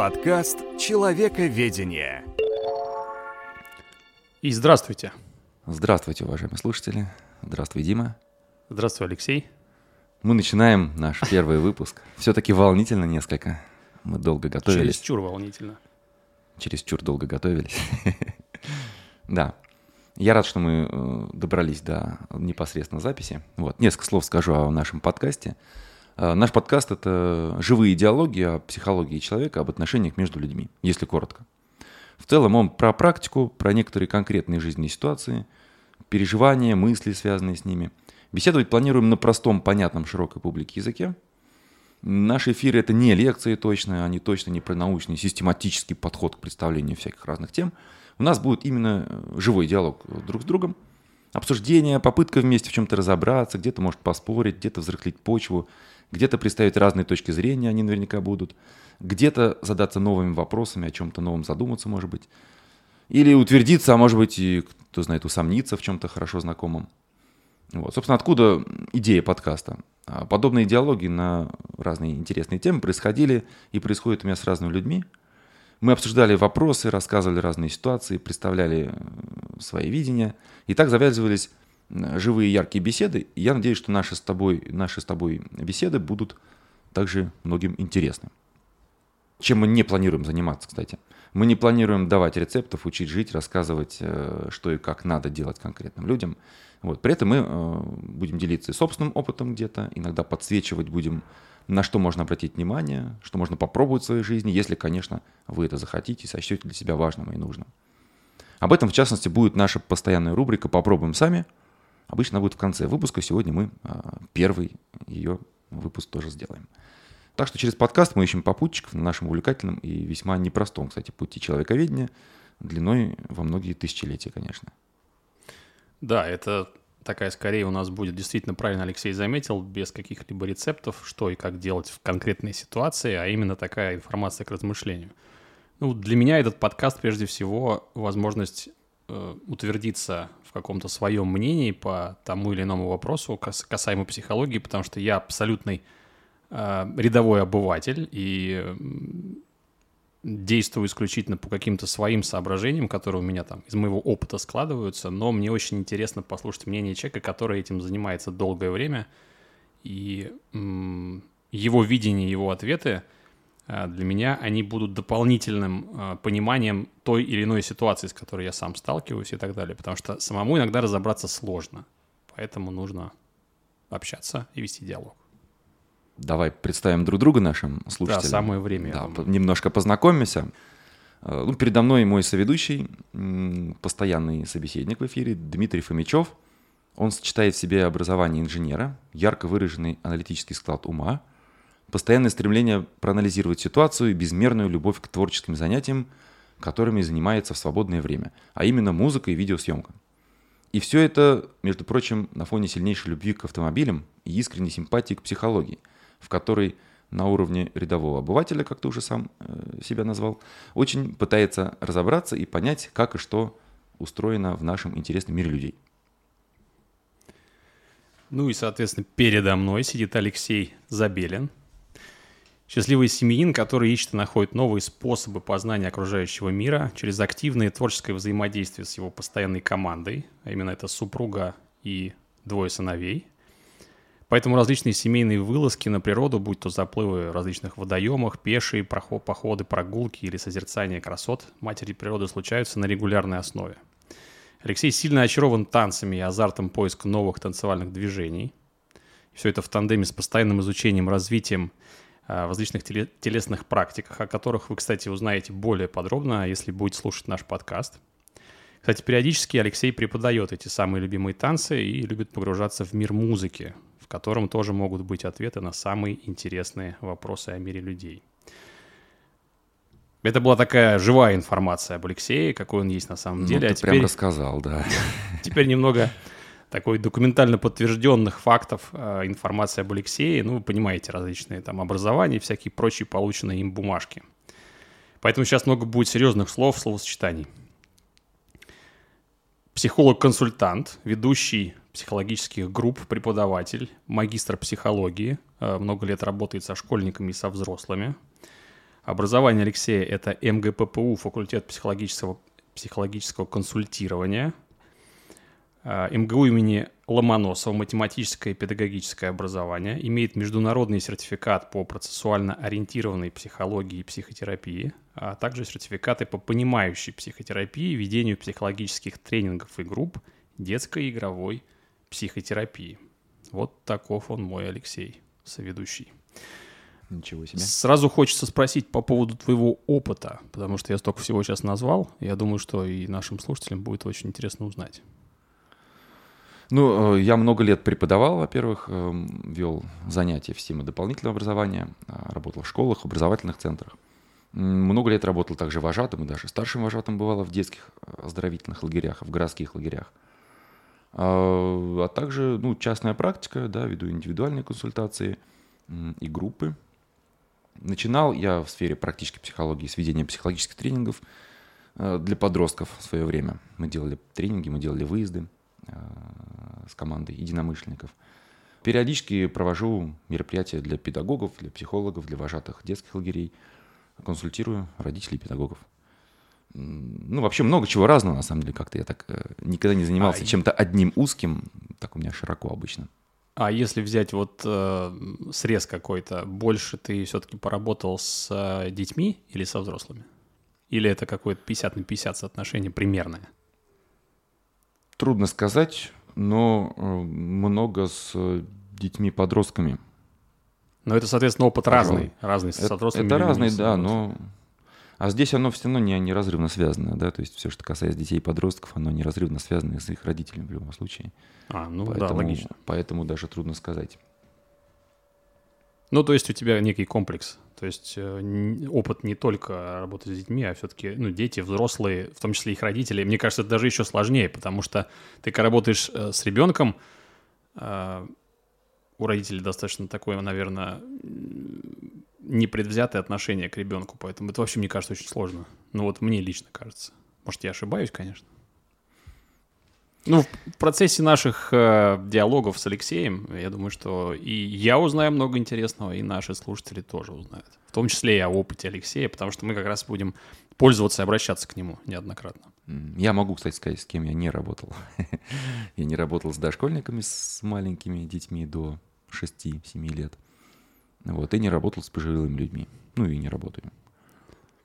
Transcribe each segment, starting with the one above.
Подкаст «Человековедение». И здравствуйте. Здравствуйте, уважаемые слушатели. Здравствуй, Дима. Здравствуй, Алексей. Мы начинаем наш первый выпуск. Все-таки волнительно несколько. Мы долго готовились. Чересчур волнительно. Чересчур долго готовились. Да. Я рад, что мы э, добрались до непосредственно записи. Вот. Несколько слов скажу о нашем подкасте. Э, наш подкаст — это живые диалоги о психологии человека, об отношениях между людьми, если коротко. В целом он про практику, про некоторые конкретные жизненные ситуации, переживания, мысли, связанные с ними. Беседовать планируем на простом, понятном широкой публике языке. Наши эфиры — это не лекции точно, они точно не про научный систематический подход к представлению всяких разных тем — у нас будет именно э, живой диалог друг с другом, обсуждение, попытка вместе в чем-то разобраться, где-то может поспорить, где-то взрыхлить почву, где-то представить разные точки зрения, они наверняка будут, где-то задаться новыми вопросами, о чем-то новом задуматься, может быть, или утвердиться, а может быть, и, кто знает, усомниться в чем-то хорошо знакомом. Вот. Собственно, откуда идея подкаста? А подобные диалоги на разные интересные темы происходили и происходят у меня с разными людьми – мы обсуждали вопросы, рассказывали разные ситуации, представляли э, свои видения. И так завязывались живые яркие беседы. И я надеюсь, что наши с тобой, наши с тобой беседы будут также многим интересны. Чем мы не планируем заниматься, кстати. Мы не планируем давать рецептов, учить жить, рассказывать, э, что и как надо делать конкретным людям. Вот. При этом мы будем делиться собственным опытом где-то, иногда подсвечивать будем на что можно обратить внимание, что можно попробовать в своей жизни, если, конечно, вы это захотите и сочтете для себя важным и нужным. Об этом, в частности, будет наша постоянная рубрика «Попробуем сами». Обычно будет в конце выпуска. Сегодня мы а, первый ее выпуск тоже сделаем. Так что через подкаст мы ищем попутчиков на нашем увлекательном и весьма непростом, кстати, пути человековедения, длиной во многие тысячелетия, конечно. Да, это такая скорее у нас будет, действительно правильно Алексей заметил, без каких-либо рецептов, что и как делать в конкретной ситуации, а именно такая информация к размышлению. Ну, для меня этот подкаст прежде всего возможность э, утвердиться в каком-то своем мнении по тому или иному вопросу касаемо психологии, потому что я абсолютный э, рядовой обыватель и действую исключительно по каким-то своим соображениям, которые у меня там из моего опыта складываются, но мне очень интересно послушать мнение человека, который этим занимается долгое время, и его видение, его ответы для меня они будут дополнительным а, пониманием той или иной ситуации, с которой я сам сталкиваюсь и так далее, потому что самому иногда разобраться сложно, поэтому нужно общаться и вести диалог. Давай представим друг друга нашим слушателям. Да, самое время. Да, немножко познакомимся. Э, ну, передо мной мой соведущий, постоянный собеседник в эфире Дмитрий Фомичев. Он сочетает в себе образование инженера, ярко выраженный аналитический склад ума, постоянное стремление проанализировать ситуацию и безмерную любовь к творческим занятиям, которыми занимается в свободное время, а именно музыка и видеосъемка. И все это, между прочим, на фоне сильнейшей любви к автомобилям и искренней симпатии к психологии – в которой на уровне рядового обывателя, как ты уже сам э, себя назвал, очень пытается разобраться и понять, как и что устроено в нашем интересном мире людей. Ну и, соответственно, передо мной сидит Алексей Забелин, счастливый семьянин, который ищет и находит новые способы познания окружающего мира через активное творческое взаимодействие с его постоянной командой, а именно это супруга и двое сыновей – Поэтому различные семейные вылазки на природу, будь то заплывы в различных водоемах, пешие походы, прогулки или созерцание красот матери природы случаются на регулярной основе. Алексей сильно очарован танцами и азартом поиска новых танцевальных движений. Все это в тандеме с постоянным изучением, развитием в различных телесных практиках, о которых вы, кстати, узнаете более подробно, если будете слушать наш подкаст. Кстати, периодически Алексей преподает эти самые любимые танцы и любит погружаться в мир музыки, котором тоже могут быть ответы на самые интересные вопросы о мире людей. Это была такая живая информация об Алексее, какой он есть на самом ну, деле. Ну, ты а теперь, прям рассказал, да. Теперь немного такой документально подтвержденных фактов э, информации об Алексее. Ну, вы понимаете, различные там образования и всякие прочие полученные им бумажки. Поэтому сейчас много будет серьезных слов, словосочетаний. Психолог-консультант, ведущий психологических групп, преподаватель, магистр психологии, э, много лет работает со школьниками и со взрослыми, Образование Алексея – это МГППУ, факультет психологического, психологического консультирования. А, МГУ имени Ломоносова, математическое и педагогическое образование, имеет международный сертификат по процессуально ориентированной психологии и психотерапии, а также сертификаты по понимающей психотерапии, ведению психологических тренингов и групп, детской игровой психотерапии. Вот таков он мой Алексей, соведущий. Ничего себе. Сразу хочется спросить по поводу твоего опыта, потому что я столько всего сейчас назвал. Я думаю, что и нашим слушателям будет очень интересно узнать. Ну, э, я много лет преподавал, во-первых, эм, вел занятия в системе дополнительного образования, а, работал в школах, образовательных центрах. Много лет работал также вожатым, и даже старшим вожатым бывало в детских э, оздоровительных лагерях, в городских лагерях. А, а также ну, частная практика, да, веду индивидуальные консультации и группы. Начинал я в сфере практической психологии с ведения психологических тренингов э, для подростков в свое время. Мы делали тренинги, мы делали выезды с командой единомышленников. Периодически провожу мероприятия для педагогов, для психологов, для вожатых детских лагерей. Консультирую родителей педагогов. Ну, вообще много чего разного, на самом деле, как-то я так э, никогда не занимался а чем-то одним узким, так у меня широко обычно. А если взять вот э, срез какой-то, больше ты все-таки поработал с э, детьми или со взрослыми? Или это какое-то 50 на 50 соотношение примерное? Трудно сказать но э, много с детьми-подростками. Но это, соответственно, опыт разный, разный с. Это, это разный, да, но... А здесь оно все равно не, неразрывно связано, да, то есть все, что касается детей и подростков, оно неразрывно связано с их родителями в любом случае. А, ну поэтому, да, логично. Поэтому даже трудно сказать. Ну, то есть у тебя некий комплекс. То есть э, опыт не только работы с детьми, а все-таки ну, дети, взрослые, в том числе их родители. Мне кажется, это даже еще сложнее, потому что ты, когда работаешь э, с ребенком, э, у родителей достаточно такое, наверное, непредвзятое отношение к ребенку, поэтому это вообще, мне кажется, очень сложно. Ну вот мне лично кажется. Может, я ошибаюсь, конечно. Ну, в процессе наших э, диалогов с Алексеем, я думаю, что и я узнаю много интересного, и наши слушатели тоже узнают. В том числе и о опыте Алексея, потому что мы как раз будем пользоваться и обращаться к нему неоднократно. Я могу, кстати, сказать, с кем я не работал. я не работал с дошкольниками, с маленькими детьми до 6-7 лет. Вот, и не работал с пожилыми людьми. Ну и не работаю.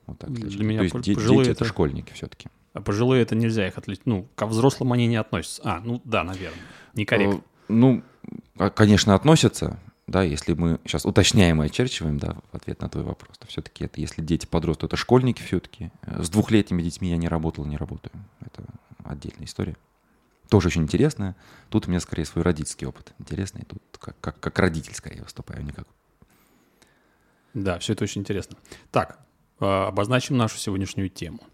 Вот так. Для меня То есть дети это... это школьники все-таки. А пожилые это нельзя их отличить. Ну, ко взрослым они не относятся. А, ну да, наверное. Некорректно. Э, ну, а, конечно, относятся. Да, если мы сейчас уточняем и очерчиваем, да, в ответ на твой вопрос, то все-таки это, если дети подростут, это школьники все-таки. Э, с двухлетними детьми я не работал, не работаю. Это отдельная история. Тоже очень интересная. Тут у меня скорее свой родительский опыт интересный. Тут как, как, как родитель скорее выступаю, не как... Да, все это очень интересно. Так, э, обозначим нашу сегодняшнюю тему –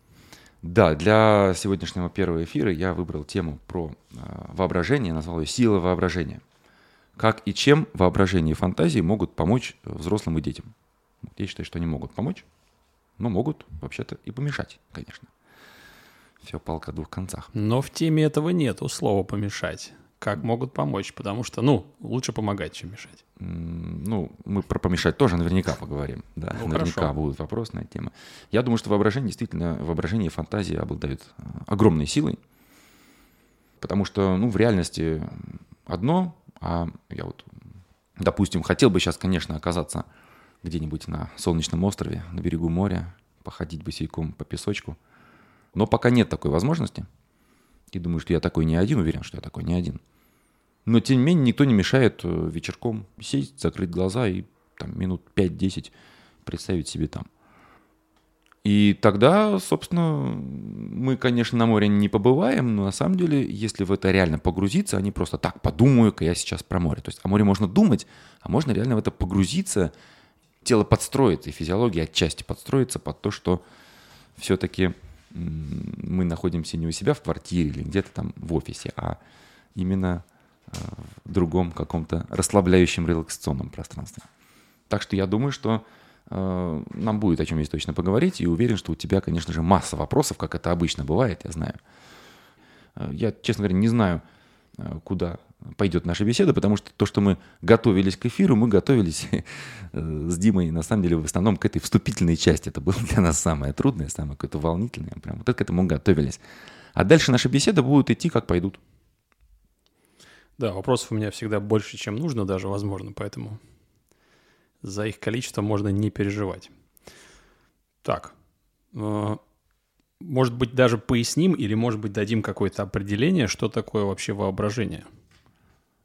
да, для сегодняшнего первого эфира я выбрал тему про э, воображение, назвал ее «Сила воображения». Как и чем воображение и фантазии могут помочь взрослым и детям. Я считаю, что они могут помочь, но могут вообще-то и помешать, конечно. Все палка о двух концах. Но в теме этого нету слова «помешать» как могут помочь, потому что, ну, лучше помогать, чем мешать. Ну, мы про помешать тоже наверняка поговорим. Да, ну, наверняка хорошо. будут вопросы на эту тему. Я думаю, что воображение действительно, воображение и фантазия обладают э, огромной силой, потому что, ну, в реальности одно, а я вот, допустим, хотел бы сейчас, конечно, оказаться где-нибудь на солнечном острове, на берегу моря, походить босиком по песочку, но пока нет такой возможности. И думаю, что я такой не один, уверен, что я такой не один – но, тем не менее, никто не мешает э, вечерком сесть, закрыть глаза и там, минут 5-10 представить себе там. И тогда, собственно, мы, конечно, на море не побываем, но на самом деле, если в это реально погрузиться, они просто так, подумаю-ка я сейчас про море. То есть о море можно думать, а можно реально в это погрузиться, тело подстроится, и физиология отчасти подстроится под то, что все-таки мы находимся не у себя в квартире или где-то там в офисе, а именно в другом каком-то расслабляющем релаксационном пространстве. Так что я думаю, что э, нам будет о чем есть точно поговорить, и уверен, что у тебя, конечно же, масса вопросов, как это обычно бывает, я знаю. Э, я, честно говоря, не знаю, э, куда пойдет наша беседа, потому что то, что мы готовились к эфиру, мы готовились э, с Димой, на самом деле, в основном к этой вступительной части. Это было для нас самое трудное, самое какое-то волнительное. Прям вот к этому готовились. А дальше наша беседа будет идти, как пойдут. Да, вопросов у меня всегда больше, чем нужно даже, возможно, поэтому за их количество можно не переживать. Так, э, может быть, даже поясним или, может быть, дадим какое-то определение, что такое вообще воображение?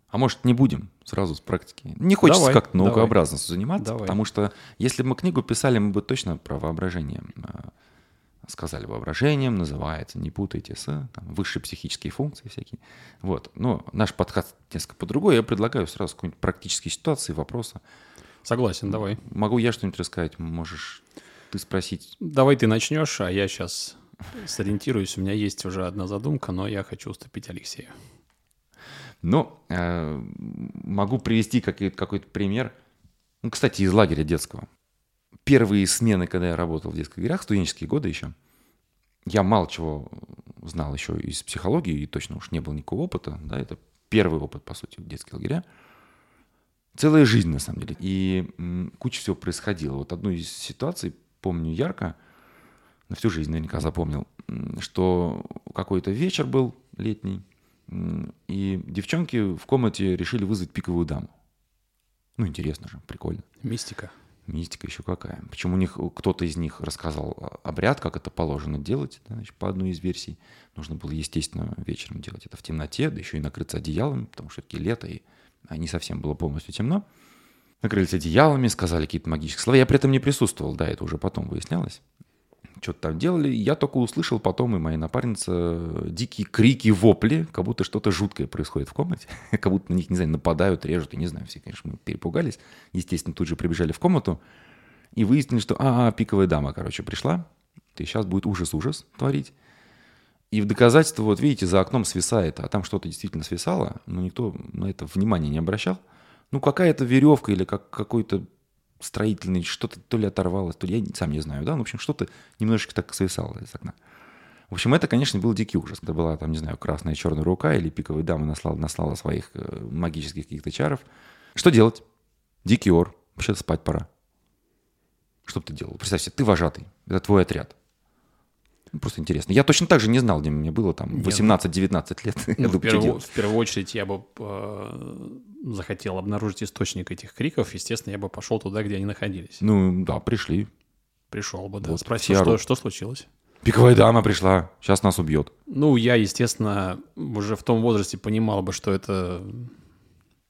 А может, не будем сразу с практики? Не хочется Давай, как-то наукообразно заниматься, Давай. потому что если бы мы книгу писали, мы бы точно про воображение э, сказали. Воображением называется, не путайте с там, высшие психические функции всякие. Вот. Но наш подкаст несколько по-другому. Я предлагаю сразу какие-нибудь практические ситуации, вопросы. Согласен, давай. Могу я что-нибудь рассказать, можешь ты спросить. Давай ты начнешь, а я сейчас сориентируюсь. У меня есть уже одна задумка, но я хочу уступить Алексею. Но э, могу привести какой- какой-то пример. Ну, кстати, из лагеря детского. Первые смены, когда я работал в детских лагерях, студенческие годы еще, я мало чего знал еще из психологии, и точно уж не было никакого опыта. Да, это первый опыт, по сути, в детских лагеря. Целая жизнь, на самом деле. И куча всего происходило. Вот одну из ситуаций помню ярко, на всю жизнь наверняка запомнил, что какой-то вечер был летний, и девчонки в комнате решили вызвать пиковую даму. Ну, интересно же, прикольно. Мистика. Мистика еще какая. Причем у них кто-то из них рассказал обряд, как это положено делать, да, значит, по одной из версий. Нужно было, естественно, вечером делать это в темноте, да еще и накрыться одеялами, потому что все-таки лето, и а не совсем было полностью темно. Накрылись одеялами, сказали какие-то магические слова. Я при этом не присутствовал, да, это уже потом выяснялось. Что-то там делали. Я только услышал потом, и моя напарница, дикие крики, вопли, как будто что-то жуткое происходит в комнате. Как будто на них, не знаю, нападают, режут, я не знаю, все, конечно, мы перепугались. Естественно, тут же прибежали в комнату и выяснили, что, а, пиковая дама, короче, пришла. И сейчас будет ужас-ужас творить. И в доказательство, вот видите, за окном свисает, а там что-то действительно свисало, но никто на это внимания не обращал. Ну, какая-то веревка или как какой-то строительный, что-то то ли оторвалось, то ли я сам не знаю, да, ну, в общем, что-то немножечко так свисало из окна. В общем, это, конечно, был дикий ужас. Это была, там, не знаю, красная черная рука или пиковая дама наслала, наслала своих э, магических каких-то чаров. Что делать? Дикий ор. Вообще спать пора. Что бы ты делал? Представь себе, ты вожатый. Это твой отряд. Просто интересно. Я точно так же не знал, где мне было там Не, ну, 18-19 лет. Ну, в, делать? в первую очередь я бы э, захотел обнаружить источник этих криков. Естественно, я бы пошел туда, где они находились. Ну, да, пришли. Пришел бы, да, Вот спросил, что, что случилось. Пиковая дама пришла. Сейчас нас убьет. Ну, я, естественно, уже в том возрасте понимал бы, что это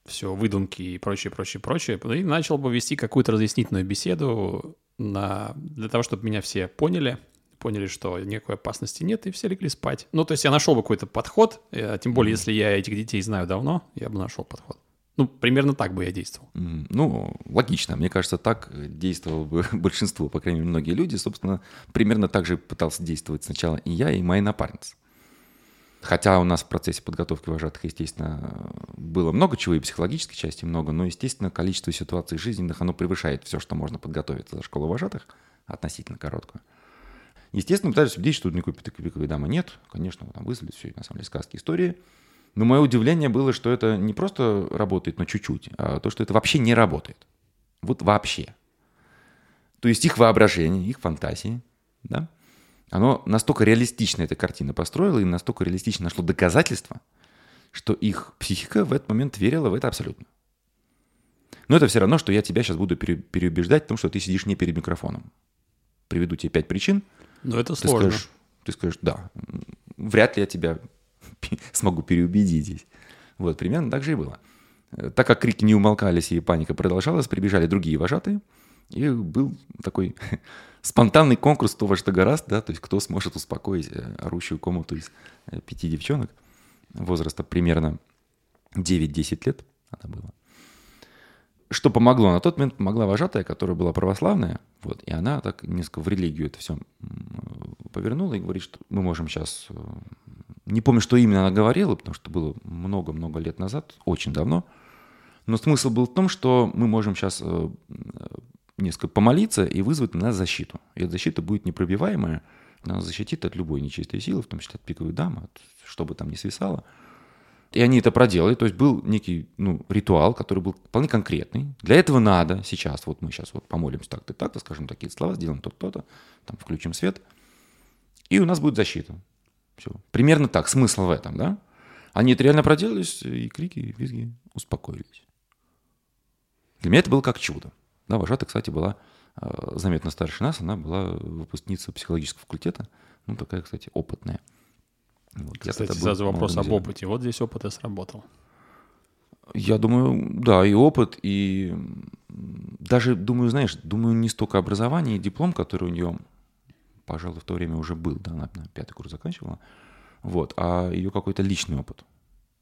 все выдумки и прочее, прочее, прочее. И начал бы вести какую-то разъяснительную беседу на... для того, чтобы меня все поняли, поняли, что никакой опасности нет, и все легли спать. Ну, то есть я нашел бы какой-то подход, э, тем более, если я этих детей знаю давно, я бы нашел подход. Ну, примерно так бы я действовал. Ну, логично. Мне кажется, так действовало бы большинство, по крайней мере, многие люди. Собственно, примерно так же пытался действовать сначала и я, и моя напарница. Хотя у нас в процессе подготовки вожатых, естественно, было много чего, и психологической части много, но, естественно, количество ситуаций жизненных, оно превышает все, что можно подготовиться за школу вожатых, относительно короткую. Естественно, пытались убедить, что никакой пик- пиковой дамы нет. Конечно, там вызвали все, на самом деле, сказки, истории. Но мое удивление было, что это не просто работает, но чуть-чуть, а то, что это вообще не работает. Вот вообще. То есть их воображение, их фантазии, да, оно настолько реалистично эта картина построила и настолько реалистично нашло доказательства, что их психика в этот момент верила в это абсолютно. Но это все равно, что я тебя сейчас буду пере- переубеждать в том, что ты сидишь не перед микрофоном. Приведу тебе пять причин, Но это ты сложно. скажешь, ты скажешь, да, вряд ли я тебя смогу переубедить здесь. Вот, примерно так же и было. Так как крики не умолкались и паника продолжалась, прибежали другие вожатые, и был такой спонтанный конкурс, кто во что гораст, да, то есть кто сможет успокоить э, орущую комнату из э, пяти девчонок возраста примерно 9-10 лет она была. Что помогло? На тот момент помогла вожатая, которая была православная, вот, и она так несколько в религию это все повернула и говорит, что мы можем сейчас... э, Не помню, что именно она говорила, потому что было много-много лет назад, очень давно. Но смысл был в том, что мы можем сейчас э, несколько помолиться и вызвать на нас защиту. И эта защита будет непробиваемая, она защитит от любой нечистой силы, в том числе от пиковой дамы, от, что бы там ни свисало. И они это проделали, то есть был некий ну, ритуал, который был вполне конкретный. Для этого надо сейчас, вот мы сейчас вот помолимся так-то, так-то, скажем такие слова, сделаем то-то, там включим свет, и у нас будет защита. Все. Примерно так, смысл в этом, да? Они это реально проделались, и крики, и визги успокоились. Для меня это было как чудо. Да, вожатая, кстати, была э, заметно старше нас, она была выпускница психологического факультета, ну, такая, кстати, опытная. Вот, кстати, сразу вопрос об опыте. Вот здесь опыт и сработал. Я думаю, да, и опыт, и даже, думаю, знаешь, думаю, не столько образование и диплом, который у нее, пожалуй, в то время уже был, да, она пятый курс заканчивала, вот, а ее какой-то личный опыт,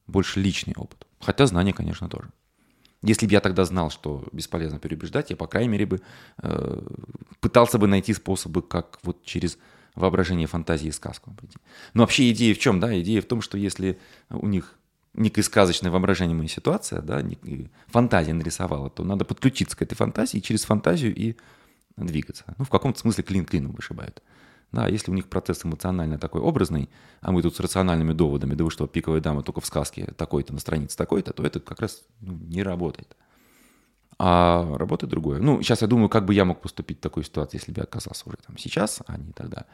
больше личный опыт. Хотя знания, конечно, тоже. Если бы я тогда знал, что бесполезно переубеждать, я, по крайней мере, бы э, пытался бы найти способы, как вот через воображение, фантазии и сказку прийти. Но вообще идея в чем, да? Идея в том, что если у них некая сказочная воображаемая ситуация, да, фантазия нарисовала, то надо подключиться к этой фантазии через фантазию и двигаться. Ну, в каком-то смысле клин клином вышибают. Да, если у них процесс эмоционально такой образный, а мы тут с рациональными доводами, да вы что, пиковая дама только в сказке такой-то, на странице такой-то, то это как раз ну, не работает. А работает другое. Ну, сейчас я думаю, как бы я мог поступить в такой ситуации, если бы я оказался уже там сейчас, а не тогда.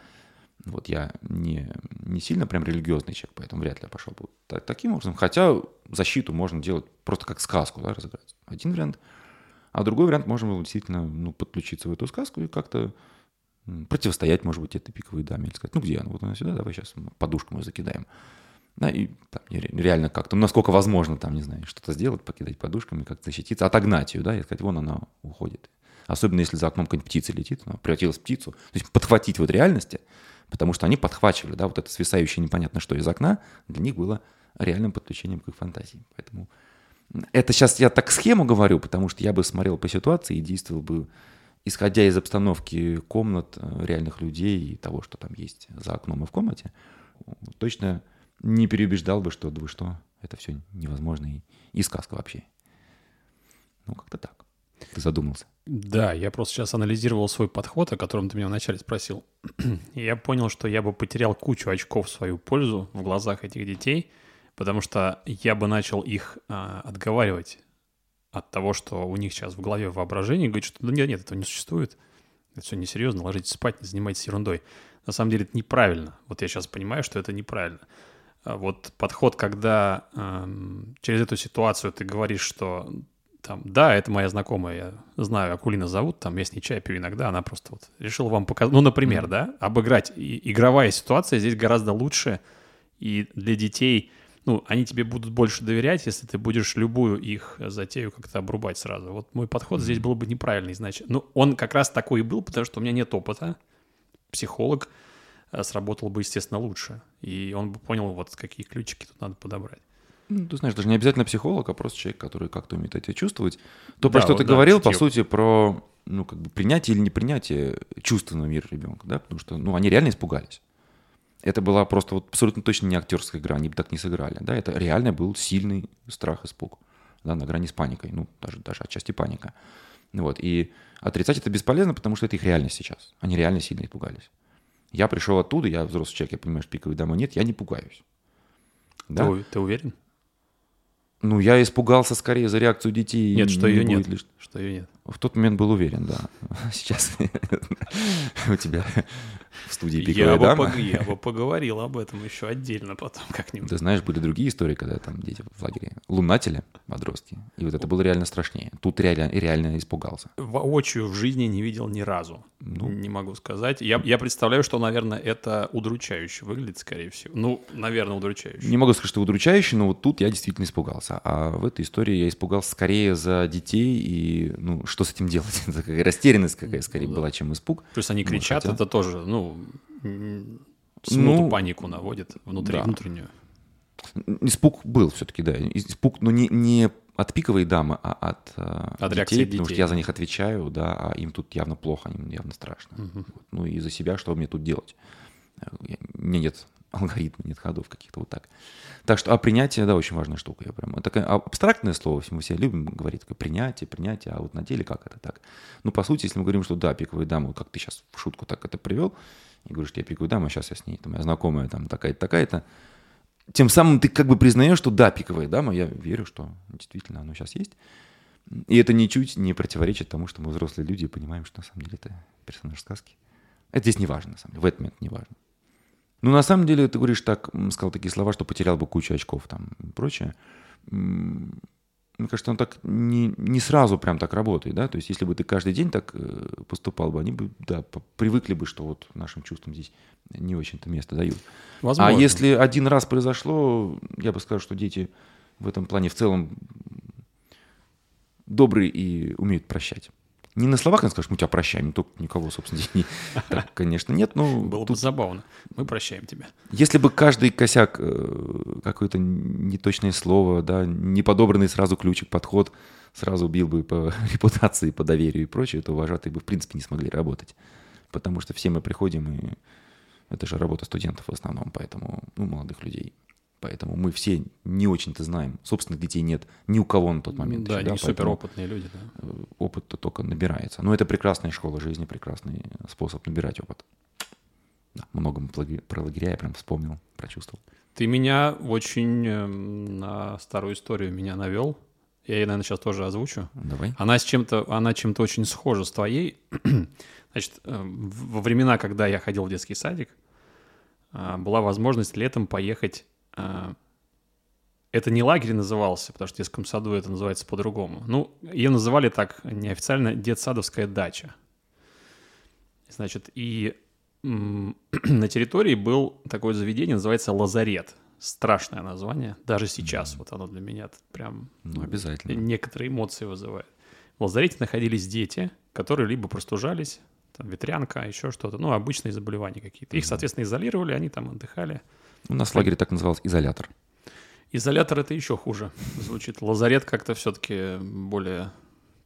Вот я не, не сильно прям религиозный человек, поэтому вряд ли я пошел бы так, таким образом. Хотя защиту можно делать просто как сказку, да, разыграть. Один вариант. А другой вариант, можно было действительно ну, подключиться в эту сказку и как-то противостоять, может быть, этой пиковой даме. Или сказать, ну где она? Вот она сюда, давай сейчас подушку мы закидаем. Да, и там, реально как-то, насколько возможно, там, не знаю, что-то сделать, покидать подушками, как-то защититься, отогнать ее, да, и сказать, вон она уходит. Особенно если за окном какая-нибудь птица летит, она превратилась в птицу. То есть подхватить вот реальности, потому что они подхвачивали, да, вот это свисающее непонятно что из окна, для них было реальным подключением к их фантазии. Поэтому это сейчас я так схему говорю, потому что я бы смотрел по ситуации и действовал бы, исходя из обстановки комнат, э, реальных людей и того, что там есть за окном и в комнате, точно не переубеждал бы, что, вы что, это все невозможно и, и сказка вообще. Ну, как-то так. Ты задумался. Да, я просто сейчас анализировал свой подход, о котором ты меня вначале спросил. и я понял, что я бы потерял кучу очков в свою пользу в глазах этих детей, потому что я бы начал их а, отговаривать от того, что у них сейчас в голове воображение, говорит, что нет, нет, этого не существует. Это все несерьезно, ложитесь спать, не занимайтесь ерундой. На самом деле это неправильно. Вот я сейчас понимаю, что это неправильно. А вот подход, когда э, через эту ситуацию ты говоришь, что там, да, это моя знакомая, я знаю, Акулина зовут, там, я с ней чай пью иногда, она просто вот решила вам показать, ну, например, mm-hmm. да, обыграть. И, игровая ситуация здесь гораздо лучше, и для детей, ну, они тебе будут больше доверять, если ты будешь любую их затею как-то обрубать сразу. Вот мой подход mm-hmm. здесь был бы неправильный, значит. Ну, он как раз такой и был, потому что у меня нет опыта, психолог, сработал бы, естественно, лучше. И он бы понял, вот какие ключики тут надо подобрать. Ну, ты знаешь, даже не обязательно психолог, а просто человек, который как-то умеет это чувствовать. То, да, про что вот ты да, говорил, чутье. по сути, про ну, как бы принятие или непринятие чувственного мира ребенка, да, потому что, ну, они реально испугались. Это была просто вот абсолютно точно не актерская игра, они бы так не сыграли, да, это реально был сильный страх, испуг, да, на грани с паникой, ну, даже, даже отчасти паника. Вот, и отрицать это бесполезно, потому что это их реальность сейчас, они реально сильно испугались. Я пришел оттуда, я взрослый человек, я понимаю, что пиковой дамы нет, я не пугаюсь. Да? Ты, ты уверен? Ну, я испугался скорее за реакцию детей. Нет, что не ее нет. Лишь... Что ее нет. В тот момент был уверен, да. Сейчас у тебя в студии пиковая дама. Я бы поговорил об этом еще отдельно потом как-нибудь. Ты знаешь, были другие истории, когда там дети в лагере лунатели, подростки. И вот это было реально страшнее. Тут реально, реально испугался. Воочию в жизни не видел ни разу. Ну, не могу сказать. Я, я представляю, что, наверное, это удручающе выглядит, скорее всего. Ну, наверное, удручающе. Не могу сказать, что удручающе, но вот тут я действительно испугался. А в этой истории я испугался скорее за детей и, ну, что с этим делать? Это какая растерянность какая скорее ну, была, чем испуг. Плюс они кричат, хотя... это тоже, ну, смуту, ну, панику наводит внутри, да. внутреннюю. Испуг был все-таки, да. Испуг, но не, не от пиковой дамы, а от, э, от детей, детей, потому что я за них отвечаю, да, а им тут явно плохо, им явно страшно. Угу. Ну и за себя, что мне тут делать? У меня нет алгоритма, нет ходов каких-то вот так. Так что, а принятие, да, очень важная штука. Я прям, такое абстрактное слово, мы все любим говорить, такое принятие, принятие, а вот на деле как это так? Ну, по сути, если мы говорим, что да, пиковая дама, как ты сейчас в шутку так это привел, и говоришь, что я пиковая дама, сейчас я с ней, там, моя знакомая там такая-то, такая-то, тем самым ты как бы признаешь, что да, пиковая дама, я верю, что действительно оно сейчас есть. И это ничуть не противоречит тому, что мы взрослые люди и понимаем, что на самом деле это персонаж сказки. Это здесь не важно, на самом деле, в этот момент не важно. Ну, на самом деле, ты говоришь так, сказал такие слова, что потерял бы кучу очков там и прочее. Мне кажется, он так не, не сразу прям так работает, да, то есть если бы ты каждый день так э, поступал бы, они бы, да, привыкли бы, что вот нашим чувствам здесь не очень-то место дают. А Возможно. А если один раз произошло, я бы сказал, что дети в этом плане в целом добрые и умеют прощать. Не на словах, скажешь, мы тебя прощаем, никто, никого, собственно, не... Так, конечно, нет, но... Было тут... бы забавно. Мы прощаем тебя. Если бы каждый косяк, э, какое-то неточное слово, да, неподобранный сразу ключик, подход, сразу бил бы по репутации, по доверию и прочее, то вожатые бы, в принципе, не смогли работать. Потому что все мы приходим, и это же работа студентов в основном, поэтому, ну, молодых людей. Поэтому мы все не очень-то знаем. Собственных детей нет ни у кого на тот момент. Да, еще, да? суперопытные люди. Да. Э, опыт-то только набирается. Но это прекрасная школа жизни, прекрасный способ набирать опыт. Да, много про лагеря я прям вспомнил, прочувствовал. Ты меня очень э, на старую историю меня навел. Я ее, наверное, сейчас тоже озвучу. Давай. Она с чем-то, она чем-то очень схожа с твоей. Значит, э, во времена, когда я ходил в детский садик, э, была возможность летом поехать а, это не лагерь назывался, потому что в детском саду это называется по-другому. Ну, ее называли так неофициально детсадовская дача. Значит, и на территории был такое заведение, называется лазарет. Страшное название, даже сейчас. Вот оно для меня прям ну, обязательно. некоторые эмоции вызывает. В лазарете находились дети, которые либо простужались, там, ветрянка, еще что-то, ну, обычные заболевания какие-то. Их, соответственно, изолировали, они там отдыхали. У нас в лагере так назывался изолятор. Изолятор это еще хуже звучит. Лазарет как-то все-таки более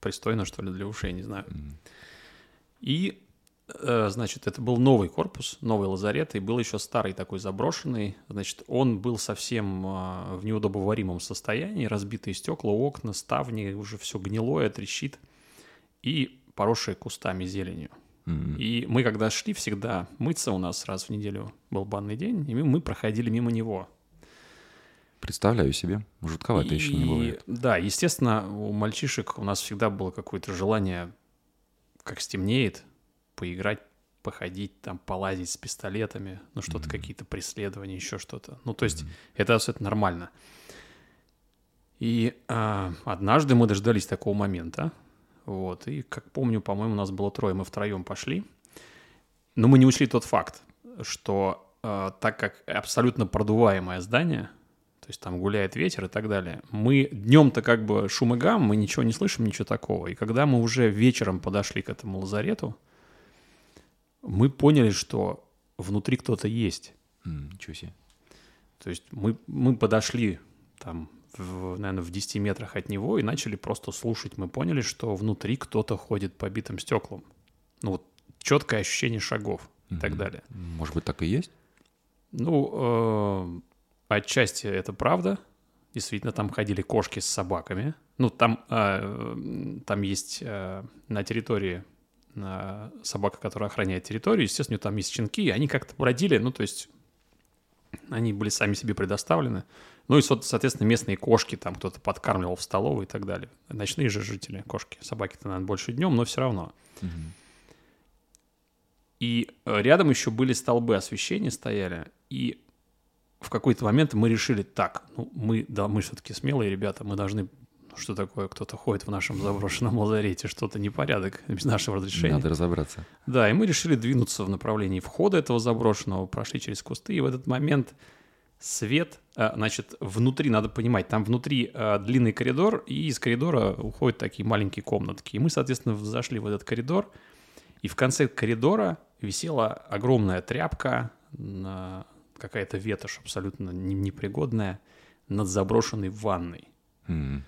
пристойно, что ли, для ушей, не знаю. И, э, значит, это был новый корпус, новый лазарет, и был еще старый такой заброшенный. Значит, он был совсем э, в неудобоваримом состоянии, разбитые стекла, окна, ставни, уже все гнилое, трещит. И поросшие кустами зеленью. Mm-hmm. И мы, когда шли, всегда мыться у нас раз в неделю был банный день, и мы проходили мимо него. Представляю себе. Жутковато и, еще не бывает. Да, естественно, у мальчишек у нас всегда было какое-то желание, как стемнеет, поиграть, походить, там, полазить с пистолетами, ну, что-то, mm-hmm. какие-то преследования, еще что-то. Ну, то есть mm-hmm. это абсолютно нормально. И а, однажды мы дождались такого момента, вот. И, как помню, по-моему, у нас было трое, мы втроем пошли. Но мы не учли тот факт, что э, так как абсолютно продуваемое здание, то есть там гуляет ветер и так далее, мы днем-то как бы шум и гам, мы ничего не слышим, ничего такого. И когда мы уже вечером подошли к этому лазарету, мы поняли, что внутри кто-то есть. Mm, ничего себе. То есть мы, мы подошли там в, наверное, в 10 метрах от него и начали просто слушать. Мы поняли, что внутри кто-то ходит по битым стеклам. Ну, вот четкое ощущение шагов и так далее. Может быть, так и есть? Ну, э, отчасти это правда. Действительно, там ходили кошки с собаками. Ну, там, э, там есть э, на территории э, собака, которая охраняет территорию. Естественно, там есть щенки, и они как-то бродили, ну, то есть они были сами себе предоставлены. Ну и, соответственно, местные кошки, там кто-то подкармливал в столовой и так далее. Ночные же жители, кошки. Собаки-то, наверное, больше днем, но все равно. Угу. И э, рядом еще были столбы освещения стояли, и в какой-то момент мы решили, так, ну мы, да, мы все-таки смелые ребята, мы должны, ну, что такое, кто-то ходит в нашем заброшенном лазарете, что-то непорядок без нашего разрешения. Надо разобраться. Да, и мы решили двинуться в направлении входа этого заброшенного, прошли через кусты, и в этот момент свет, э, значит, внутри, надо понимать, там внутри э, длинный коридор, и из коридора уходят такие маленькие комнатки. И мы, соответственно, зашли в этот коридор, и в конце коридора висела огромная тряпка, какая-то ветошь абсолютно непригодная, над заброшенной ванной. Mm.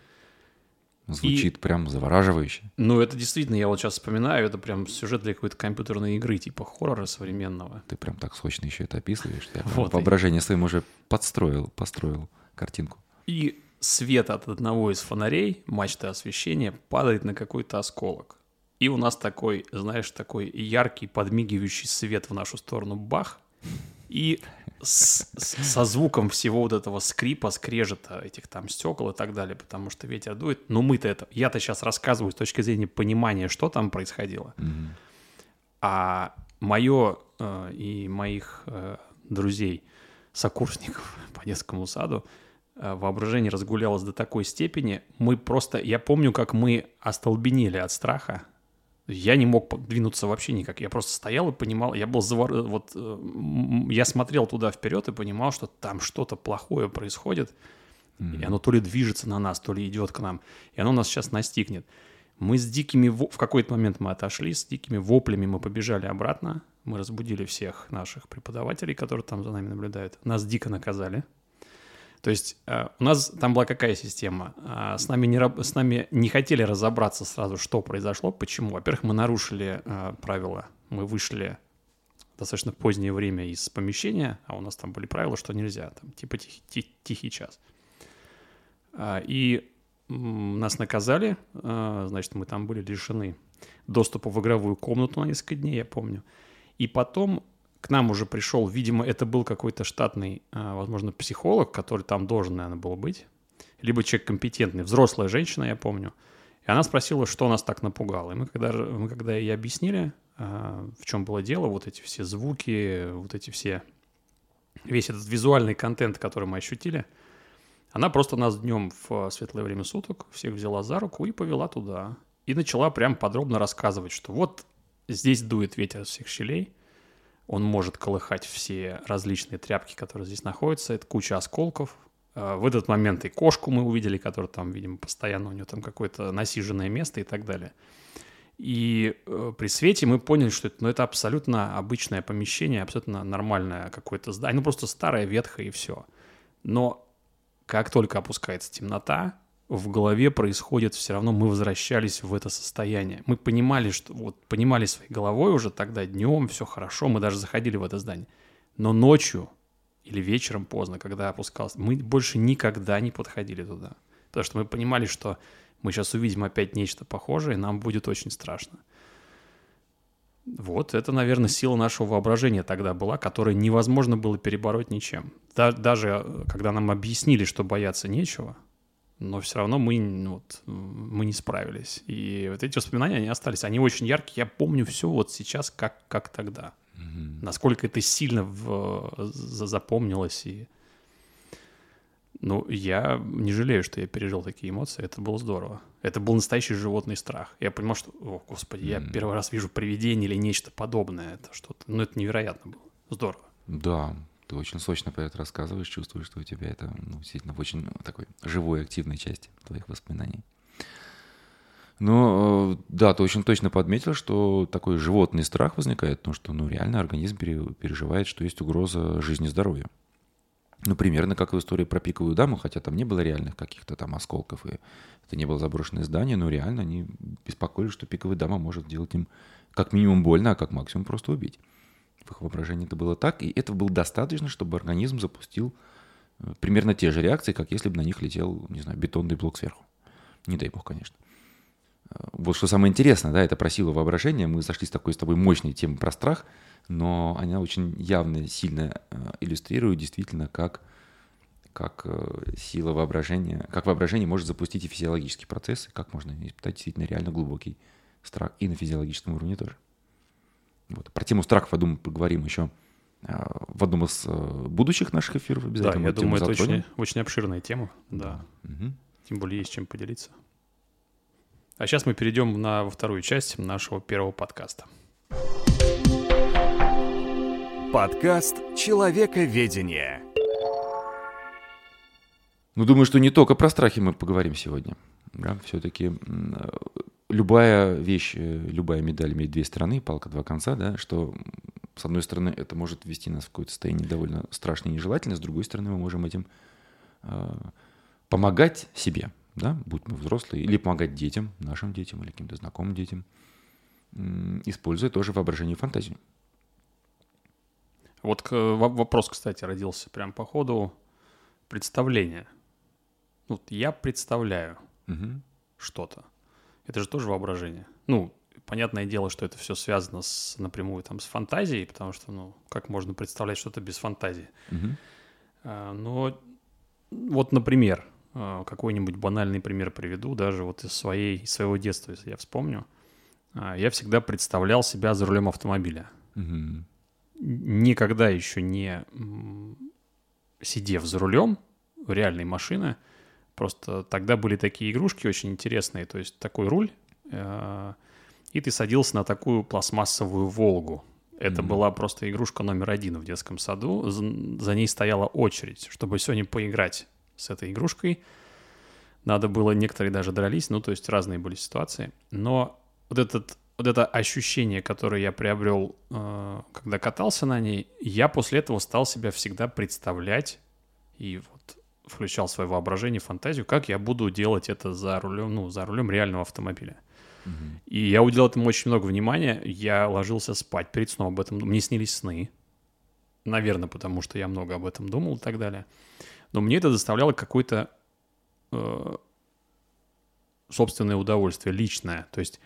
Звучит и, прям завораживающе. Ну, это действительно, я вот сейчас вспоминаю, это прям сюжет для какой-то компьютерной игры, типа хоррора современного. Ты прям так сочно еще это описываешь. Я вот воображение и... своим уже подстроил, построил картинку. И свет от одного из фонарей, мачты освещения, падает на какой-то осколок. И у нас такой, знаешь, такой яркий подмигивающий свет в нашу сторону бах. И с- со звуком всего вот этого скрипа, скрежета этих там стекол и так далее, потому что ветер дует. Но мы-то это... Я-то сейчас рассказываю с точки зрения понимания, что там происходило. А мое э, и моих э, друзей, сокурсников по детскому саду, э, воображение разгулялось до такой степени, мы просто... Я помню, как мы остолбенели от страха. Я не мог двинуться вообще никак. Я просто стоял и понимал, я был завор... Вот э, я смотрел туда вперед и понимал, что там что-то плохое происходит. И оно то ли движется на нас, то ли идет к нам. И оно нас сейчас настигнет. Мы с дикими... В какой-то момент мы отошли, с дикими воплями мы побежали обратно. Мы разбудили всех наших преподавателей, которые там за нами наблюдают. Нас дико наказали. То есть э, у нас там была какая система? А, С нами, не, с нами не хотели разобраться сразу, что произошло, почему. Во-первых, мы нарушили э, правила. Мы вышли достаточно позднее время из помещения, а у нас там были правила, что нельзя, там, типа тихий, ти- тихий час. А, И нас наказали, а, значит, мы там были лишены доступа в игровую комнату на несколько дней, я помню. И потом к нам уже пришел, видимо, это был какой-то штатный, а, возможно, психолог, который там должен, наверное, был быть, либо человек компетентный, взрослая женщина, я помню. И она спросила, что нас так напугало. И мы когда, мы когда ей объяснили, а, в чем было дело, вот эти все звуки, вот эти все, весь этот визуальный контент, который мы ощутили, она просто нас днем в светлое время суток всех взяла за руку и повела туда. И начала прям подробно рассказывать, что вот здесь дует ветер всех щелей, он может колыхать все различные тряпки, которые здесь находятся, это куча осколков. А, В этот момент и кошку мы увидели, которая там, видимо, постоянно у нее там какое-то насиженное место и так далее. И э, при свете мы поняли, что это, ну, это абсолютно обычное помещение, абсолютно нормальное какое-то здание, ну просто старое, ветхое и все. Но как только опускается темнота, в голове происходит все равно, мы возвращались в это состояние. Мы понимали, что вот понимали своей головой уже тогда днем, все хорошо, мы даже заходили в это здание. Но ночью или вечером поздно, когда опускался, мы больше никогда не подходили туда. Потому что мы понимали, что мы сейчас увидим опять нечто похожее, и нам будет очень страшно. Вот это, наверное, сила нашего воображения тогда была, которую невозможно было перебороть ничем. Да- даже э, когда нам объяснили, что бояться нечего, но все равно мы, ну, вот, мы не справились. И вот эти воспоминания, они остались. Они очень яркие. Я помню все вот сейчас, как, как тогда. Насколько это сильно в- за- запомнилось. И... Ну, я не жалею, что я пережил такие эмоции. Это было здорово. Это был настоящий животный страх. Я понимал, что, о, господи, я первый раз вижу привидение или нечто подобное. Это что-то, ну, это невероятно было. Здорово. Да, ты очень сочно про это рассказываешь, чувствуешь, что у тебя это ну, действительно в очень такой живой, активной части твоих воспоминаний. Но э, да, ты очень точно подметил, что такой животный страх возникает, потому что ну, реально организм пере- переживает, что есть угроза жизни и здоровью. Ну, примерно как в истории про пиковую даму, хотя там не было реальных каких-то там осколков, и это не было заброшенное здание, но реально они беспокоились, что пиковая дама может делать им как минимум больно, а как максимум просто убить. В их воображении это было так, и этого было достаточно, чтобы организм запустил э, примерно те же реакции, как если бы на них летел, не знаю, бетонный блок сверху. Не дай бог, конечно. Э, Вот что самое интересное, да, это про силу воображения. Мы зашли с такой с тобой мощной темы про страх, но она очень явно, сильно э, иллюстрирует действительно, как, как сила воображения, как воображение может запустить и физиологические процессы, как можно испытать действительно реально глубокий страх и на физиологическом уровне тоже. Вот. Про тему страхов, я думаю, поговорим еще а, в одном из э, будущих наших эфиров Да, обязательно. я эту тему думаю, это очень, очень обширная тема. Да. Мгм. Тем более есть чем поделиться. А сейчас мы перейдем на во вторую часть нашего первого подкаста. Подкаст «Человековедение». Ну, думаю, что не только про страхи мы поговорим сегодня. Да? Все-таки любая вещь, э, любая медаль имеет две стороны, палка два конца, да, что с одной стороны это может ввести нас в какое-то состояние довольно страшное и нежелательное, с другой стороны мы можем этим э, помогать себе, да, будь мы взрослые, или помогать детям, нашим детям или каким-то знакомым детям, используя тоже воображение и фантазию. Вот к- во- вопрос, кстати, родился прям по ходу представления. Вот я представляю Мгм. что-то. Это же тоже воображение. Ну, понятное дело, что это все связано с, напрямую там, с фантазией, потому что, ну, как можно представлять что-то без фантазии. Мгм. А, Но вот, например, а, какой-нибудь банальный пример приведу, даже вот из, своей, из своего детства, если я вспомню. А, Я всегда представлял себя за рулем автомобиля. Мгм. Никогда еще не сидев за рулем реальной машины, просто тогда были такие игрушки очень интересные, то есть такой руль, э, и ты садился на такую пластмассовую «Волгу». Это Мгм. была просто игрушка номер один в детском саду. За, за ней стояла очередь, чтобы сегодня поиграть с этой игрушкой. Надо было, некоторые даже дрались, ну, то есть разные были ситуации. Но вот, этот, вот это ощущение, которое я приобрел, э, когда катался на ней, я после этого стал себя всегда представлять и вот включал свое воображение, фантазию, как я буду делать это за рулем, ну, за рулем реального автомобиля. Мгм. И я уделял этому очень много внимания. Я ложился спать перед сном об этом. Мне снились сны. Наверное, потому что я много об этом думал и так далее. Но мне это доставляло какое-то э, собственное удовольствие, личное. То есть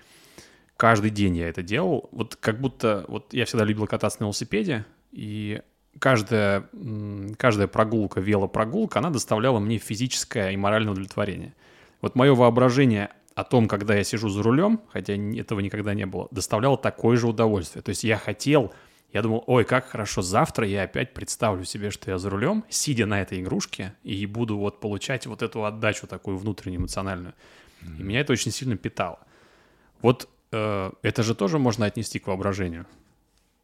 каждый день я это делал. Вот как будто... Вот я всегда любил кататься на велосипеде, и каждая, каждая прогулка, велопрогулка, она доставляла мне физическое и моральное удовлетворение. Вот мое воображение о том, когда я сижу за рулем, хотя этого никогда не было, доставляло такое же удовольствие. То есть я хотел, я думал, ой, как хорошо, завтра я опять представлю себе, что я за рулем, сидя на этой игрушке, и буду вот получать вот эту отдачу такую внутреннюю, эмоциональную. И меня это очень сильно питало. Вот э, это же тоже можно отнести к воображению.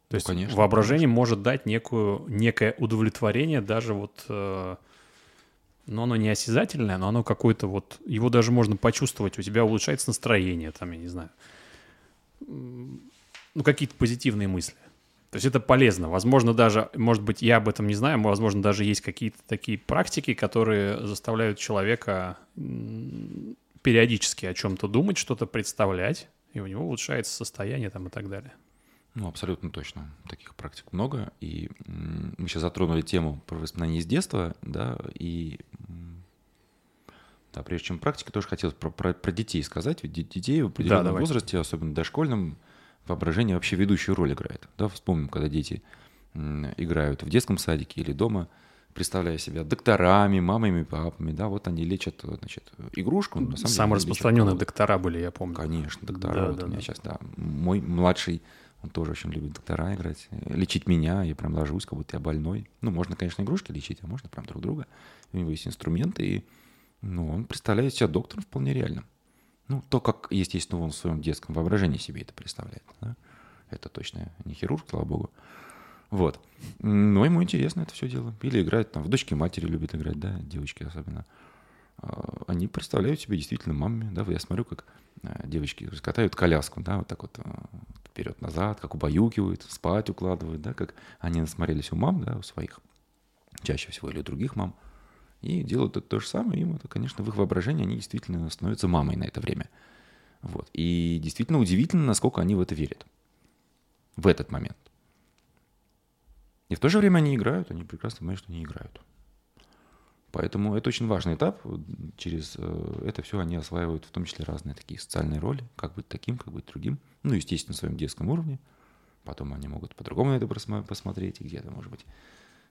То Ну, есть конечно, воображение может дать некую, некое удовлетворение даже вот... э, но оно не осязательное, но оно какое-то вот... Его даже можно почувствовать, у тебя улучшается настроение, там, я не знаю. Ну, какие-то позитивные мысли. То есть это полезно. Возможно, даже, может быть, я об этом не знаю, возможно, даже есть какие-то такие практики, которые заставляют человека периодически о чем-то думать, что-то представлять, и у него улучшается состояние там и так далее. Ну, абсолютно точно. Таких практик много. И мы сейчас затронули тему про воспоминания из детства, да, и да, прежде чем практика, тоже хотелось про, про, про детей сказать. Ведь де- детей в определенном давай. возрасте, особенно дошкольном, воображение вообще ведущую роль играет. Да, вспомним, когда дети играют в детском садике или дома, представляя себя докторами, мамами, папами, да, вот они лечат, значит, игрушку. но на самом деле Самые лечат распространенные доктора были, я помню. Конечно, доктора. Да, вот да, у меня да. сейчас, да. Мой младший, он тоже очень любит доктора играть. э, Лечить меня, я прям ложусь, как будто я больной. Ну, можно, конечно, игрушки лечить, а можно прям друг друга. У него есть инструменты, и ну, он представляет себя доктором вполне реально. Ну, то, как, естественно, он в своем детском воображении себе это представляет. да. Это точно не хирург, слава богу. Вот. Но ему интересно это все дело. Или играет там, в дочки матери любят играть, да, девочки особенно. А, Они представляют себе действительно мамами, да, я смотрю, как а, девочки катают коляску, да, вот так вот вперед-назад, как убаюкивают, спать укладывают, да, как они насмотрелись у мам, да, у своих, чаще всего, или у других мам, и делают это то же самое, им это, конечно, в их воображении они действительно становятся мамой на это время. Вот. И действительно удивительно, насколько они в это верят. В этот момент. И в то же время они играют, они прекрасно понимают, что они играют. Поэтому это очень важный этап. Через э, это все они осваивают, в том числе разные такие социальные роли, как быть таким, как быть другим. Ну, естественно, на своем детском уровне. Потом они могут по-другому на это посмотреть, и где-то, может быть,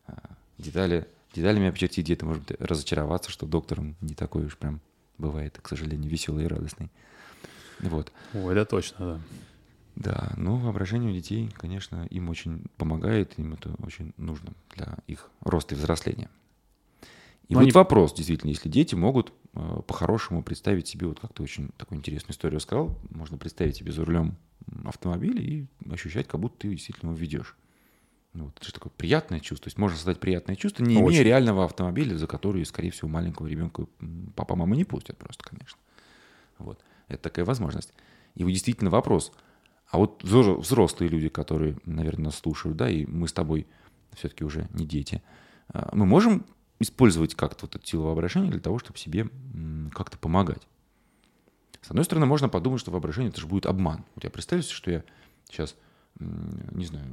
э, детали, деталями обчертить, где-то, может быть, разочароваться, что доктор он не такой уж прям бывает, к сожалению, веселый и радостный. Вот. Ой, это точно, да. Да, но воображение у детей, конечно, им очень помогает, им это очень нужно для их роста и взросления. И Но вот они- вопрос, действительно, если дети могут э, по-хорошему представить себе, вот как ты очень такую интересную историю сказал, можно представить себе за рулем автомобиля и ощущать, как будто ты действительно его ведешь. Ну, вот, это же такое приятное чувство. То есть можно создать приятное чувство, не имея Очень. реального автомобиля, за который, скорее всего, маленького ребенка папа, мама не пустят просто, конечно. Вот. Это такая возможность. И вот действительно вопрос. А вот взро- взрослые люди, которые, наверное, нас слушают, да, и мы с тобой все-таки уже не дети, а, мы можем использовать как-то вот эту силу воображения для того, чтобы себе как-то помогать. С одной стороны, можно подумать, что воображение это же будет обман. Вот я представляю себе, что я сейчас, не знаю,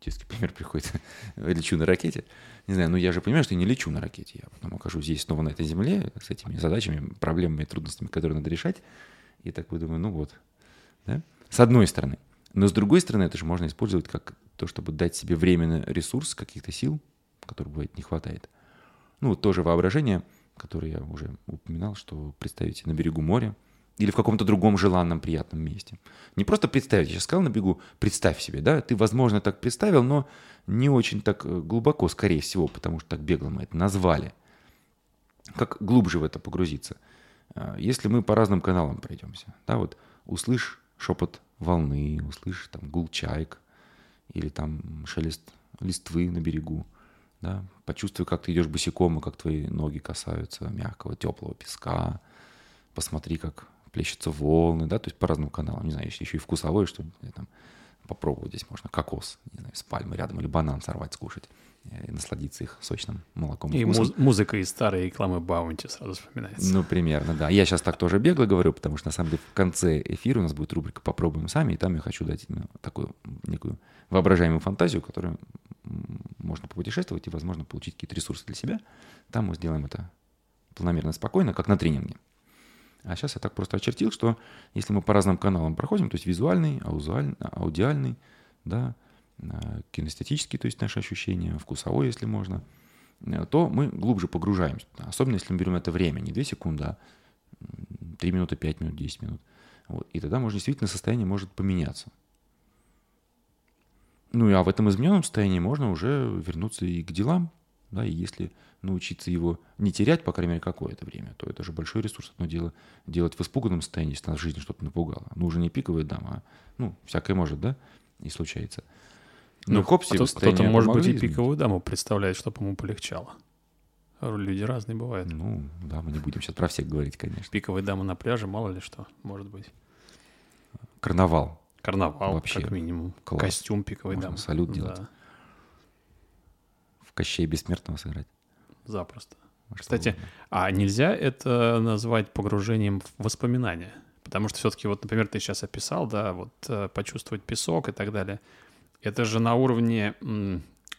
детский пример приходит, лечу на ракете. Не знаю, но я же понимаю, что я не лечу на ракете. Я потом окажусь здесь снова на этой земле с этими задачами, проблемами, трудностями, которые надо решать. И так подумаю, ну вот, Да? С одной стороны. Но с другой стороны, это же можно использовать как то, чтобы дать себе временно ресурс каких-то сил, которых бывает не хватает. Ну, тоже воображение, которое я уже упоминал, что представите на берегу моря или в каком-то другом желанном, приятном месте. Не просто представить, я сейчас сказал на берегу, представь себе, да, ты, возможно, так представил, но не очень так э, глубоко, скорее всего, потому что так бегло мы это назвали. Как глубже в это погрузиться? А, если мы по разным каналам пройдемся, да, вот услышь шепот волны, услышь там гул чаек или там шелест листвы на берегу, да, почувствуй, как ты идешь босиком, и как твои ноги касаются мягкого, теплого песка, посмотри, как плещутся волны, да, то есть по разным каналам, не знаю, еще и вкусовой, что там попробовать здесь можно. Кокос, не знаю, с пальмы рядом или банан сорвать, скушать и насладиться их сочным молоком. И, и муз- музыка из старой рекламы Баунти сразу вспоминается. Ну, примерно, да. Я сейчас так тоже бегло говорю, потому что, на самом деле, в конце эфира у нас будет рубрика «Попробуем сами», и там я хочу дать ну, такую некую воображаемую фантазию, которую можно попутешествовать и, возможно, получить какие-то ресурсы для себя. Там мы сделаем это планомерно, спокойно, как на тренинге. А сейчас я так просто очертил, что если мы по разным каналам проходим, то есть визуальный, аудиальный, да, Э, кинестетический, то есть наши ощущения, вкусовой, если можно, э, то мы глубже погружаемся. Особенно если мы берем это время, не 2 секунды, а 3 минуты, 5 минут, 10 минут. Вот. И тогда может, действительно состояние может поменяться. Ну, а в этом измененном состоянии можно уже вернуться и к делам, да, и если научиться его не терять, по крайней мере, какое-то время, то это же большой ресурс. Одно дело делать в испуганном состоянии, если нас в жизни что-то напугало. Ну, уже не пиковая дама, а, ну, всякое может, да, и случается. Ну, хоп, а кто-то, может быть, и пиковую даму представляет, чтобы ему полегчало. Люди разные бывают. Ну, да, мы не будем сейчас про всех говорить, конечно. Пиковая дама на пляже, мало ли что, может быть. Карнавал. Карнавал, Вообще. как минимум. Класс. Костюм пиковой Можно дамы. салют делать. Да. В Кощей Бессмертного сыграть. Запросто. А Кстати, угодно. а нельзя это назвать погружением в воспоминания? Потому что все-таки, вот, например, ты сейчас описал, да, вот э, почувствовать песок и так далее — это же на уровне,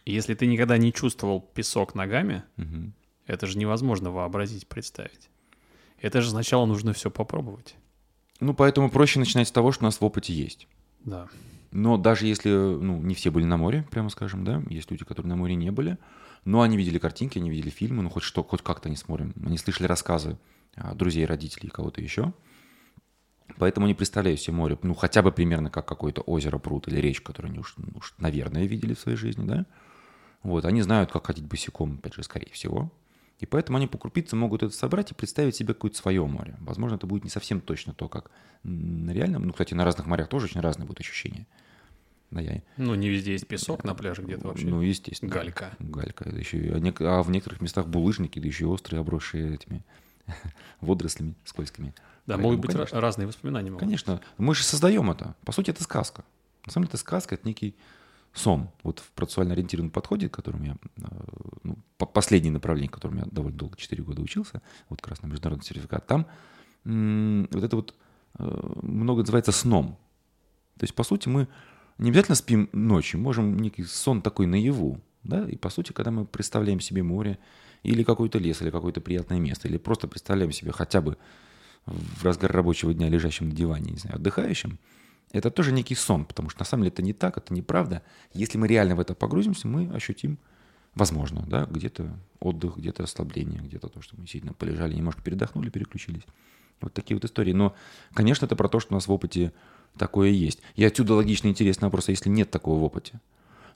если ты никогда не чувствовал песок ногами, угу. это же невозможно вообразить, представить. Это же сначала нужно все попробовать. Ну, поэтому проще начинать с того, что у нас в опыте есть. Да. Но даже если, ну, не все были на море, прямо скажем, да, есть люди, которые на море не были, но они видели картинки, они видели фильмы, ну, хоть что, хоть как-то они смотрим, они слышали рассказы друзей, родителей, кого-то еще – Поэтому не представляю себе море, ну, хотя бы примерно как какое-то озеро, пруд или речка, которую они уж, уж, наверное, видели в своей жизни, да? Вот, они знают, как ходить босиком, опять же, скорее всего. И поэтому они по крупице могут это собрать и представить себе какое-то свое море. Возможно, это будет не совсем точно то, как на реальном. Ну, кстати, на разных морях тоже очень разные будут ощущения. Да, я... Ну, не везде есть песок на пляже где-то вообще. Ну, естественно. Галька. Галька. Это еще, а, а в некоторых местах булыжники, да еще острые, обросшие этими водорослями скользкими. Да, Поэтому, могут быть конечно, разные воспоминания. Могут. Конечно. Мы же создаем это. По сути, это сказка. На самом деле, это сказка, это некий сон. Вот в процессуально ориентированном подходе, которым я, э, ну, последнее направление, которым я довольно долго, 4 года учился, вот как раз на международный сертификат, там вот это вот э, много называется сном. То есть, по сути, мы не обязательно спим ночью, можем некий сон такой наяву, да, и по сути, когда мы представляем себе море, или какой-то лес, или какое-то приятное место, или просто представляем себе хотя бы в разгар рабочего дня лежащим на диване, не знаю, отдыхающим, это тоже некий сон, потому что на самом деле это не так, это неправда. Если мы реально в это погрузимся, мы ощутим, возможно, да, где-то отдых, где-то расслабление, где-то то, что мы сильно полежали, немножко передохнули, переключились. Вот такие вот истории. Но, конечно, это про то, что у нас в опыте такое есть. И отсюда логично интересный вопрос, а если нет такого в опыте?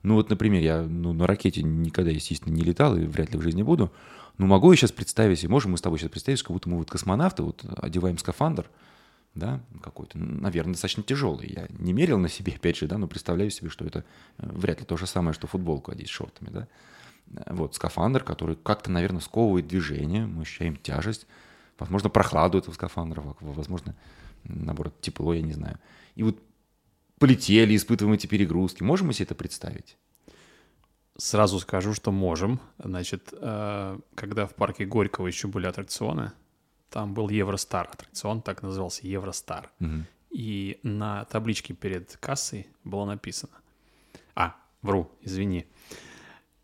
Ну вот, например, я ну, на ракете никогда, естественно, не летал и вряд ли в жизни буду. Ну, могу я сейчас представить, и можем мы с тобой сейчас представить, как будто мы вот космонавты, вот одеваем скафандр, да, какой-то, наверное, достаточно тяжелый. Я не мерил на себе, опять же, да, но представляю себе, что это э, вряд ли то же самое, что футболку одеть шортами, да. Э, вот, скафандр, который как-то, наверное, сковывает движение, мы ощущаем тяжесть, возможно, прохладу этого скафандра, возможно, наоборот, тепло, я не знаю. И вот полетели, испытываем эти перегрузки. Можем мы себе это представить? Сразу скажу, что можем. Значит, э, когда в парке Горького еще были аттракционы, там был Евростар аттракцион, так назывался Евростар. Угу. И на табличке перед кассой было написано. А, вру, извини.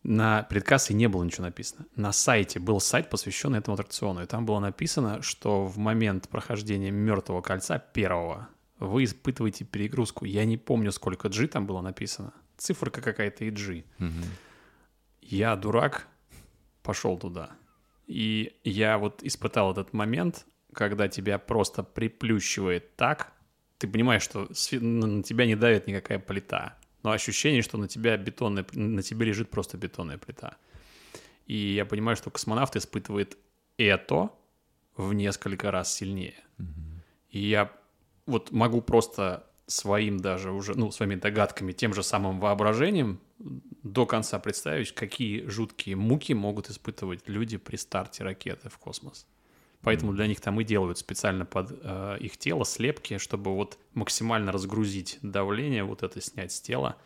На перед кассой не было ничего написано. На сайте был сайт, посвященный этому аттракциону. И там было написано, что в момент прохождения мертвого кольца первого вы испытываете перегрузку. Я не помню, сколько G там было написано. Циферка какая-то и G. Я дурак, пошел туда. И я вот испытал этот момент, когда тебя просто приплющивает так, ты понимаешь, что на тебя не давит никакая плита, но ощущение, что на тебя бетонная, на тебе лежит просто бетонная плита. И я понимаю, что космонавт испытывает это в несколько раз сильнее. Mm-hmm. И я вот могу просто своим даже уже, ну, своими догадками, тем же самым воображением до конца представить, какие жуткие муки могут испытывать люди при старте ракеты в космос. Поэтому для них там и делают специально под э, их тело слепки, чтобы вот максимально разгрузить давление, вот это снять с тела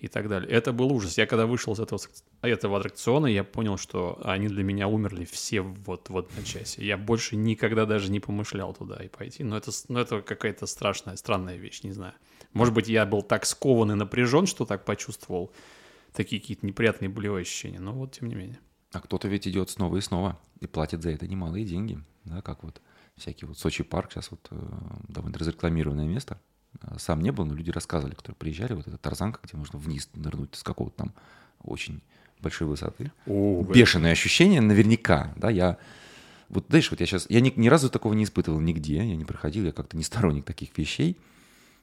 и так далее. Это был ужас. Я когда вышел из этого, этого аттракциона, я понял, что они для меня умерли все вот в одночасье. Я больше никогда даже не помышлял туда и пойти. Но это, но это какая-то страшная, странная вещь, не знаю. Может быть, я был так скован и напряжен, что так почувствовал такие какие-то неприятные болевые ощущения. Но вот тем не менее. А кто-то ведь идет снова и снова и платит за это немалые деньги, да, как вот всякий вот Сочи парк сейчас вот э, довольно разрекламированное место. Сам не был, но люди рассказывали, которые приезжали, вот эта тарзанка, где можно вниз нырнуть с какого-то там очень большой высоты. О, Бешеное ощущение наверняка, да, я вот, знаешь, вот я сейчас, я ни, ни разу такого не испытывал нигде, я не проходил, я как-то не сторонник таких вещей,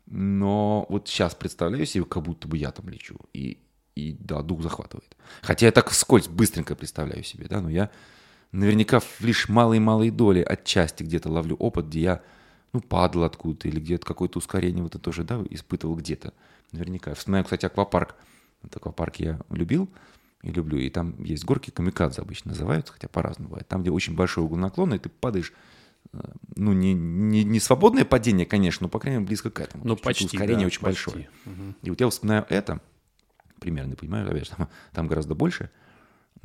но вот сейчас представляю себе, как будто бы я там лечу, и, и да, дух захватывает. Хотя я так вскользь быстренько представляю себе, да, но я наверняка в лишь малой-малой доли отчасти где-то ловлю опыт, где я, ну, падал откуда-то, или где-то какое-то ускорение вот это тоже, да, испытывал где-то. Наверняка. Вспоминаю, кстати, аквапарк. Вот аквапарк я любил и люблю. И там есть горки, камикадзе обычно называются, хотя по-разному бывает. Там, где очень большой угол наклона, и ты падаешь э, ну, не, не, не свободное падение, конечно, но, по крайней мере, близко к этому. Ну, почти, Ускорение да, очень почти. большое. Угу. И вот я вспоминаю это, примерно, понимаю, там, там гораздо больше –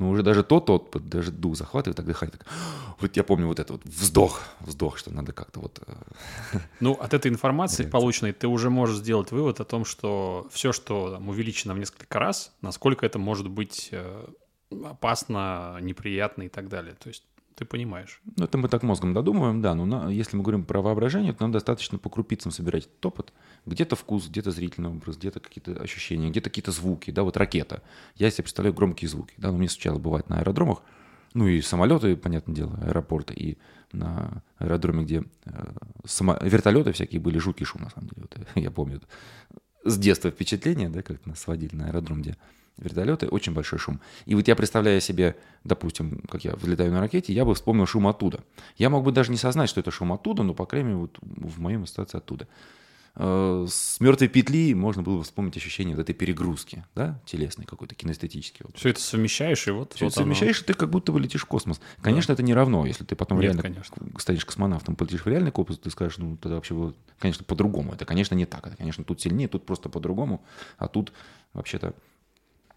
но уже даже тот опыт, даже дух захватывает, так дыхание. Так, вот я помню вот это вот вздох, вздох, что надо как-то вот... Э, ну, от этой информации полученной ты уже можешь сделать вывод о том, что все, что там, увеличено в несколько раз, насколько это может быть э, опасно, неприятно и так далее. То есть ты понимаешь. Ну, это мы так мозгом додумываем, да. Но на, если мы говорим про воображение, то нам достаточно по крупицам собирать этот опыт. Где-то вкус, где-то зрительный образ, где-то какие-то ощущения, где-то какие-то звуки, да, вот ракета. Я себе представляю громкие звуки, да, но мне случалось бывать на аэродромах, ну и самолеты, понятное дело, аэропорты, и на аэродроме, где э, само... вертолеты всякие были, жуткий шум, на самом деле. Вот, я помню с детства впечатление, да, как нас сводили на аэродром, где вертолеты, очень большой шум. И вот я представляю себе, допустим, как я взлетаю на ракете, я бы вспомнил шум оттуда. Я мог бы даже не сознать, что это шум оттуда, но, по крайней мере, вот в моем ситуации оттуда. Э, с мертвой петли можно было бы вспомнить ощущение вот этой перегрузки, да, телесной какой-то, кинестетический. Все это совмещаешь, и вот... Все вот это совмещаешь, оно... и ты как будто бы летишь в космос. Конечно, да. это не равно, если ты потом Нет, реально конечно. станешь космонавтом, полетишь в реальный космос, ты скажешь, ну, тогда вообще, было, конечно, по-другому. Это, конечно, не так. Это, конечно, тут сильнее, тут просто по-другому, а тут вообще-то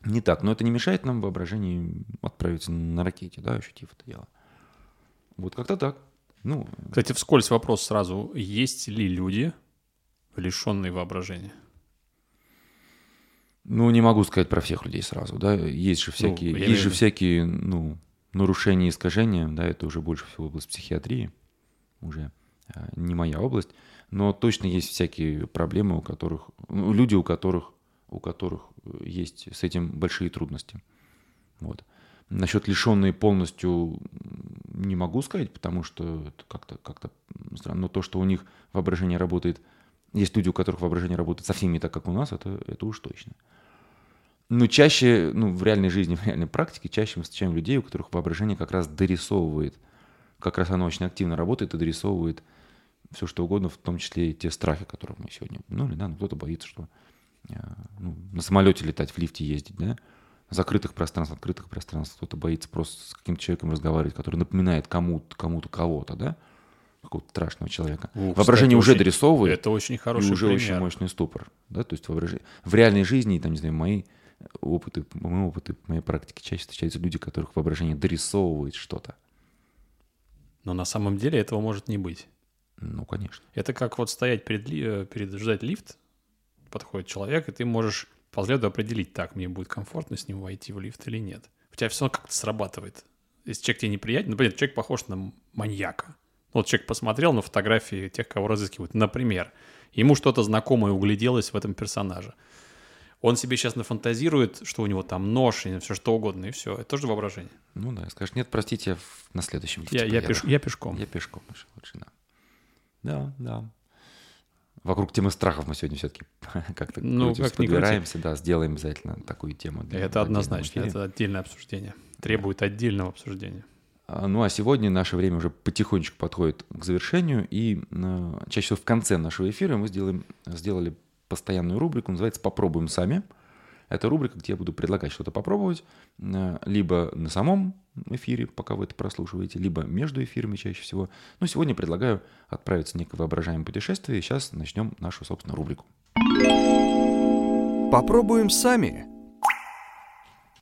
не так. Но это не мешает нам воображению отправиться на ракете, да, ощутив это дело. Вот как-то так. Ну, Кстати, вскользь вопрос сразу. Есть ли люди, лишенные воображения? Ну, не могу сказать про всех людей сразу, да. Есть же всякие, ну, есть же всякие, ну, нарушения, искажения, да, это уже больше всего область психиатрии, уже а, не моя область, но точно есть всякие проблемы, у которых, ну, люди, у которых, у которых есть с этим большие трудности. Вот. Насчет лишенные полностью не могу сказать, потому что как-то как странно. Но то, что у них воображение работает, есть люди, у которых воображение работает совсем не так, как у нас, это, это уж точно. Но чаще, ну, в реальной жизни, в реальной практике, чаще мы встречаем людей, у которых воображение как раз дорисовывает, как раз оно очень активно работает и дорисовывает все, что угодно, в том числе и те страхи, которые мы сегодня упомянули. Да? Ну, кто-то боится, что Э, ну, на самолете летать, в лифте ездить, да, закрытых пространств, открытых пространств, кто-то боится просто с каким-то человеком разговаривать, который напоминает кому-то, кому-то кого-то, да, какого-то страшного человека. О, Воображение кстати, уже очень, дорисовывает. Это очень хороший и уже пример. очень мощный ступор, да, то есть воображение. В реальной жизни, там, не знаю, мои опыты, мои опыты, моей практике чаще встречаются люди, которых воображение дорисовывает что-то. Но на самом деле этого может не быть. Ну, конечно. Это как вот стоять перед, э, перед ждать лифт, подходит человек, и ты можешь по взгляду определить, так, мне будет комфортно с ним войти в лифт или нет. У тебя все равно как-то срабатывает. Если человек тебе неприятен, например, человек похож на маньяка, Вот человек посмотрел на фотографии тех, кого разыскивают, например, ему что-то знакомое угляделось в этом персонаже. Он себе сейчас нафантазирует, что у него там нож и все что угодно, и все. Это тоже воображение. Ну да, скажешь, нет, простите, на следующем лифте Я, я, поеду». пеш- я пешком. Я пешком лучше, да. Да, да. Вокруг темы страхов мы сегодня все-таки как-то Ну, крутимся, как подбираемся, да, сделаем обязательно такую тему. для- Это однозначно, эфире. это отдельное обсуждение. Требует отдельного обсуждения. А, Ну а сегодня наше время уже потихонечку подходит к завершению, и э, чаще всего в конце нашего эфира мы сделаем, сделали постоянную рубрику, называется «Попробуем сами». Это рубрика, где я буду предлагать что-то попробовать, э, либо на самом эфире, пока вы это прослушиваете, либо между эфирами чаще всего. Но сегодня предлагаю отправиться в некое воображаемое путешествие, и сейчас начнем нашу, собственно, рубрику. Попробуем сами.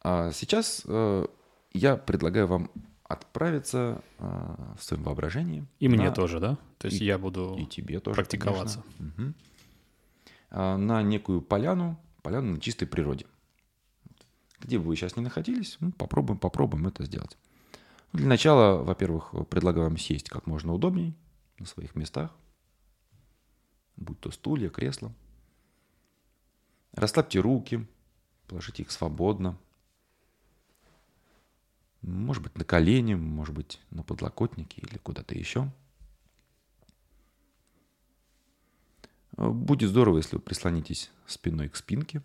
А сейчас э, я предлагаю вам отправиться э, в своем воображении. И мне на- тоже, да? То есть И- я буду И тебе тоже. практиковаться. Мгм. А, На некую поляну, поляну на чистой природе. Где бы вы сейчас ни находились, ну, попробуем, попробуем это сделать. Ну, Для начала, во-первых, предлагаю вам сесть как можно удобней на своих местах, будь то стулья, кресла. Расслабьте руки, положите их свободно. Может быть, на колени, может быть, на подлокотнике или куда-то еще. Будет здорово, если вы прислонитесь спиной к спинке.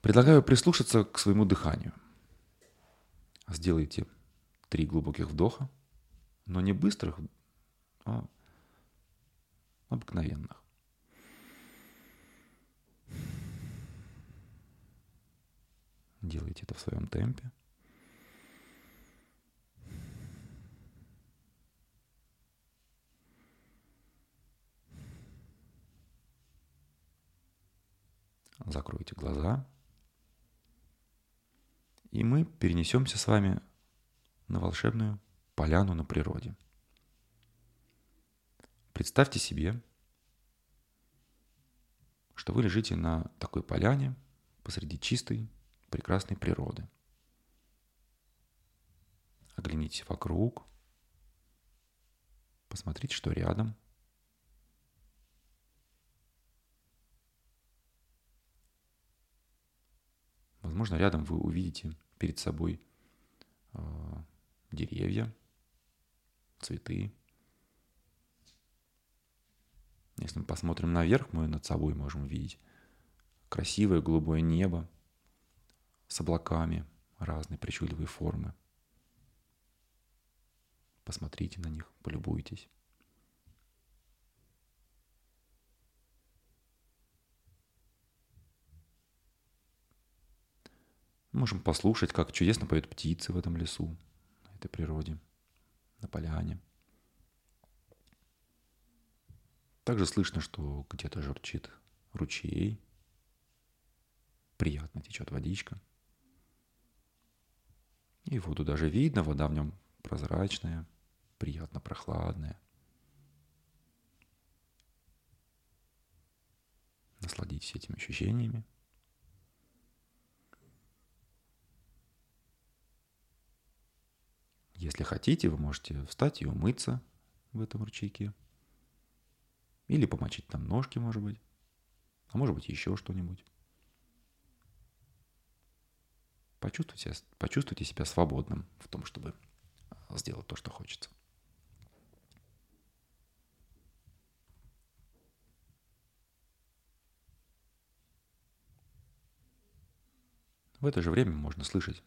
Предлагаю прислушаться к своему дыханию. Сделайте три глубоких вдоха, но не быстрых, а обыкновенных. Делайте это в своем темпе. Закройте глаза. И мы перенесемся с вами на волшебную поляну на природе. Представьте себе, что вы лежите на такой поляне посреди чистой, прекрасной природы. Оглянитесь вокруг, посмотрите, что рядом. Возможно, рядом вы увидите перед собой э, деревья, цветы. Если мы посмотрим наверх, мы над собой можем увидеть красивое голубое небо с облаками разной причудливой формы. Посмотрите на них, полюбуйтесь. Можем послушать, как чудесно поют птицы в этом лесу, на этой природе, на поляне. Также слышно, что где-то журчит ручей, приятно течет водичка. И воду даже видно, вода в нем прозрачная, приятно прохладная. Насладитесь этими ощущениями. Если хотите, вы можете встать и умыться в этом ручейке. Или помочить там ножки, может быть. А может быть, еще что-нибудь. Почувствуйте, почувствуйте себя свободным в том, чтобы сделать то, что хочется. В это же время можно слышать,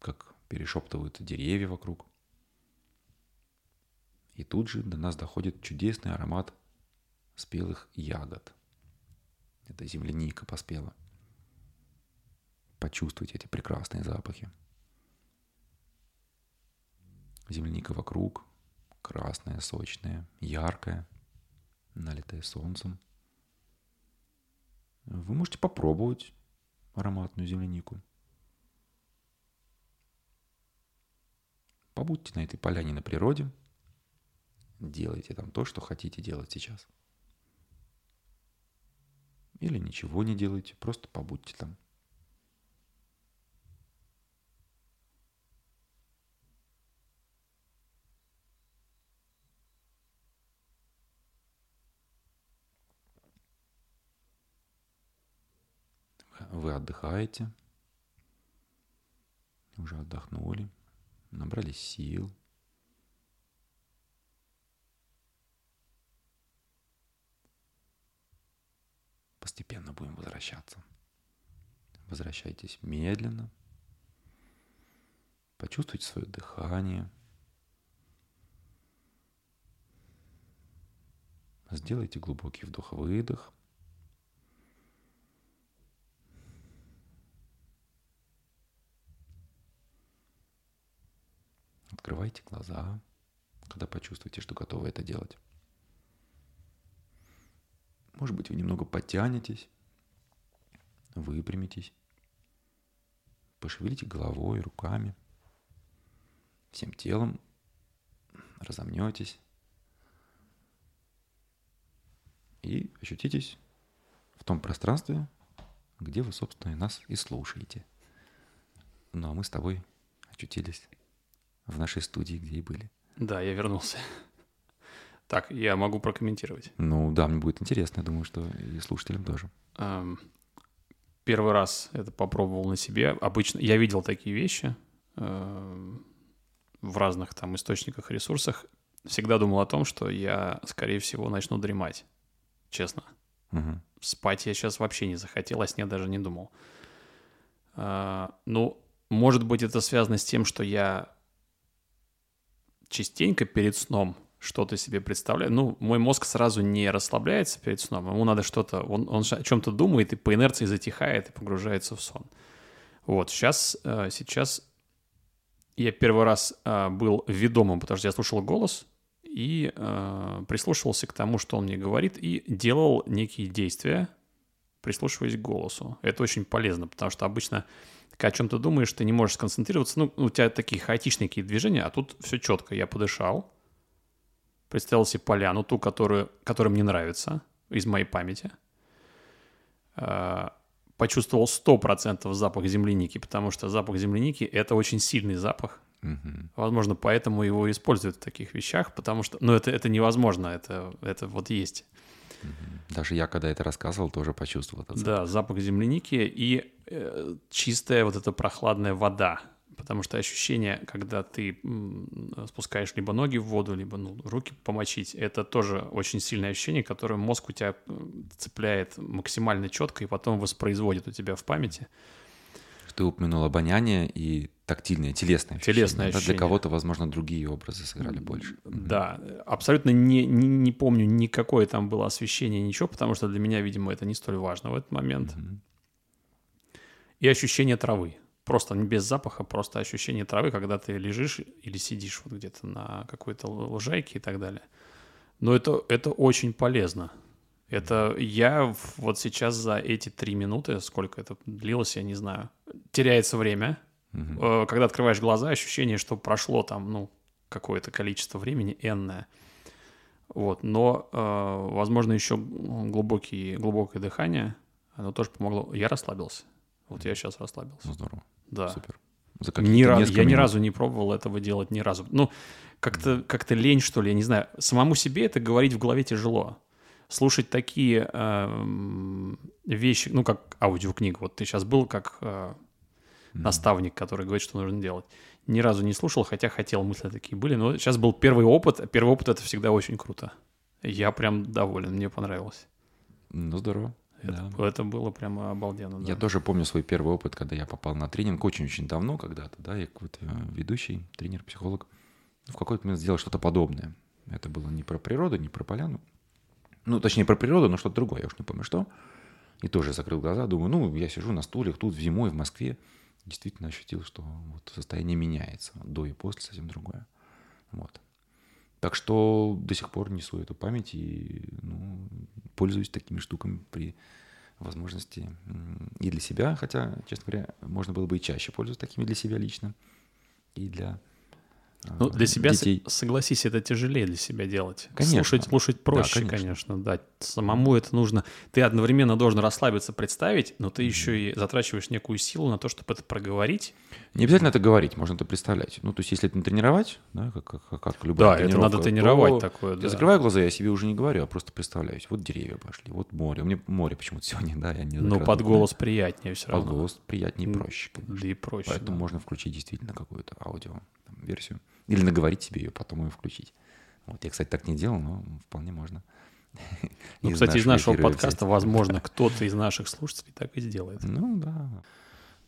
как перешептывают деревья вокруг. И тут же до нас доходит чудесный аромат спелых ягод. Это земляника поспела. Почувствуйте эти прекрасные запахи. Земляника вокруг, красная, сочная, яркая, налитая солнцем. Вы можете попробовать ароматную землянику. побудьте на этой поляне на природе, делайте там то, что хотите делать сейчас. Или ничего не делайте, просто побудьте там. Вы отдыхаете, уже отдохнули набрались сил. Постепенно будем возвращаться. Возвращайтесь медленно. Почувствуйте свое дыхание. Сделайте глубокий вдох-выдох. Открывайте глаза, когда почувствуете, что готовы это делать. Может быть, вы немного подтянетесь, выпрямитесь, пошевелите головой, руками, всем телом, разомнетесь и ощутитесь в том пространстве, где вы, собственно, и нас и слушаете. Ну, а мы с тобой очутились в нашей студии, где и были. Да, я вернулся. Так, я могу прокомментировать. Ну да, мне будет интересно, я думаю, что и слушателям тоже. Эм, первый раз это попробовал на себе. Обычно я видел такие вещи эм, в разных там источниках, ресурсах. Всегда думал о том, что я, скорее всего, начну дремать. Честно. Угу. Спать я сейчас вообще не захотел, о сне даже не думал. Э, ну, может быть, это связано с тем, что я частенько перед сном что-то себе представляю. Ну, мой мозг сразу не расслабляется перед сном. Ему надо что-то... Он, он о чем-то думает и по инерции затихает и погружается в сон. Вот, сейчас, э, сейчас я первый раз э, был ведомым, потому что я слушал голос и э, прислушивался к тому, что он мне говорит, и делал некие действия, прислушиваясь к голосу. Это очень полезно, потому что обычно, когда о чем-то думаешь, ты не можешь сконцентрироваться. Ну, у тебя такие хаотичные какие движения, а тут все четко. Я подышал, представил себе поляну, ту, которую, которая мне нравится, из моей памяти. А, почувствовал 100% запах земляники, потому что запах земляники – это очень сильный запах. Угу. Возможно, поэтому его используют в таких вещах, потому что, ну, это, это невозможно, это, это вот есть. Даже я, когда это рассказывал, тоже почувствовал этот запах. Да, запах земляники и э, чистая вот эта прохладная вода. Потому что ощущение, когда ты спускаешь либо ноги в воду, либо ну, руки помочить, это тоже очень сильное ощущение, которое мозг у тебя цепляет максимально четко и потом воспроизводит у тебя в памяти. Ты упомянул обоняние и тактильное, телесное ощущение. Телесное да? ощущение. Для кого-то, возможно, другие образы сыграли больше. Да, абсолютно не, не, не помню никакое там было освещение, ничего, потому что для меня, видимо, это не столь важно в этот момент. Мгм. И ощущение травы. Просто без запаха, просто ощущение травы, когда ты лежишь или сидишь вот где-то на какой-то лужайке и так далее. Но это, это очень полезно. Это я вот сейчас за эти три минуты, сколько это длилось, я не знаю, теряется время. Э, Когда открываешь глаза, ощущение, что прошло там, ну, какое-то количество времени, энное. Вот, но, э, возможно, еще глубокие, глубокое дыхание, оно тоже помогло. Я расслабился. Вот я сейчас расслабился. Здорово. Да. Супер. За Ни несколько я ни разу не пробовал этого делать, ни разу. Ну, как-то как лень, что ли, я не знаю. Самому себе это говорить в голове тяжело. Слушать такие эм, вещи, ну, как аудиокнигу. Вот ты сейчас был как э, наставник, который говорит, что нужно делать. Ни разу не слушал, хотя хотел, мысли такие были. Но сейчас был первый опыт. а Первый опыт — это всегда очень круто. Я прям доволен, мне понравилось. Ну, здорово. Это, Да. это было прямо обалденно. да. Я тоже помню свой первый опыт, когда я попал на тренинг очень-очень давно когда-то, да, я какой-то э, ведущий, тренер, психолог. В какой-то момент сделал что-то подобное. Это было не про природу, не про поляну. Ну, точнее, про природу, но что-то другое, я уж не помню что. И тоже закрыл глаза, думаю, ну, я сижу на стуле, тут зимой в Москве. Действительно ощутил, что вот состояние меняется. До и после совсем другое. Вот. Так что до сих пор несу эту память и ну, пользуюсь такими штуками при возможности и для себя, хотя, честно говоря, можно было бы и чаще пользоваться такими для себя лично, и для Ну, для себя, детей. согласись, это тяжелее для себя делать. Конечно. Слушать, слушать проще, конечно. конечно. да. Самому это нужно. Ты одновременно должен расслабиться, представить, но ты еще и затрачиваешь некую силу на то, чтобы это проговорить. Не обязательно это говорить, можно это представлять. Ну, то есть, если это не тренировать, да, как, как, как- любая Да, это надо тренировать такое, Я да. закрываю глаза, я себе уже не говорю, а просто представляюсь. Вот деревья пошли, вот море. У меня море почему-то сегодня, да, я не Но закрыл под голос приятнее все Под равно. голос приятнее и проще. конечно. Да и проще. Поэтому да. можно включить действительно какую-то аудио версию. Или наговорить себе ее, потом ее включить. Вот я, кстати, так не делал, но вполне можно. Ну, кстати, из нашего подкаста, взять. возможно, кто-то из наших слушателей так и сделает. Ну, да.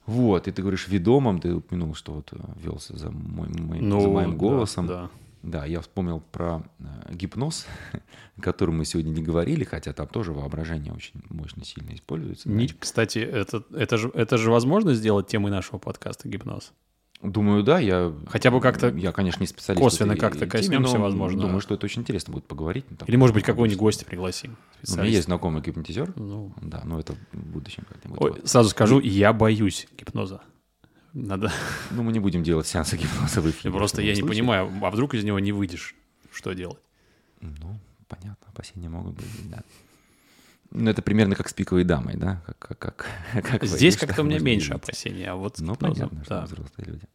Вот, и ты говоришь, ведомым, ты упомянул, что вот э, велся за, мой- моим- Ну, за моим да, голосом. Да, Да, я вспомнил про э, гипноз, о котором мы сегодня не говорили, хотя там тоже воображение очень мощно, сильно используется. да. Не- кстати, это, это, же, это же возможно сделать темой нашего подкаста гипноз? Думаю, да, я... Хотя бы как-то Я, конечно, не специалист. косвенно как-то коснемся, но возможно. Думаю, что это очень интересно будет поговорить. Ну, Или, может быть, какого-нибудь гостя пригласим? Ну, У меня есть знакомый гипнотизер. Ну, Да, но это в будущем как-нибудь. ой, Вот. сразу скажу, я боюсь гипноза. Надо. Ну, мы не будем делать сеансы гипноза в эфире. Просто я не понимаю, а вдруг из него не выйдешь? Что делать? Ну, понятно, опасения могут быть, да. Ну, это примерно как с пиковой дамой, да? Как, как, как, как Здесь как-то у меня меньше опасений, а вот Ну, гипнозом, понятно, что да. мы взрослые люди.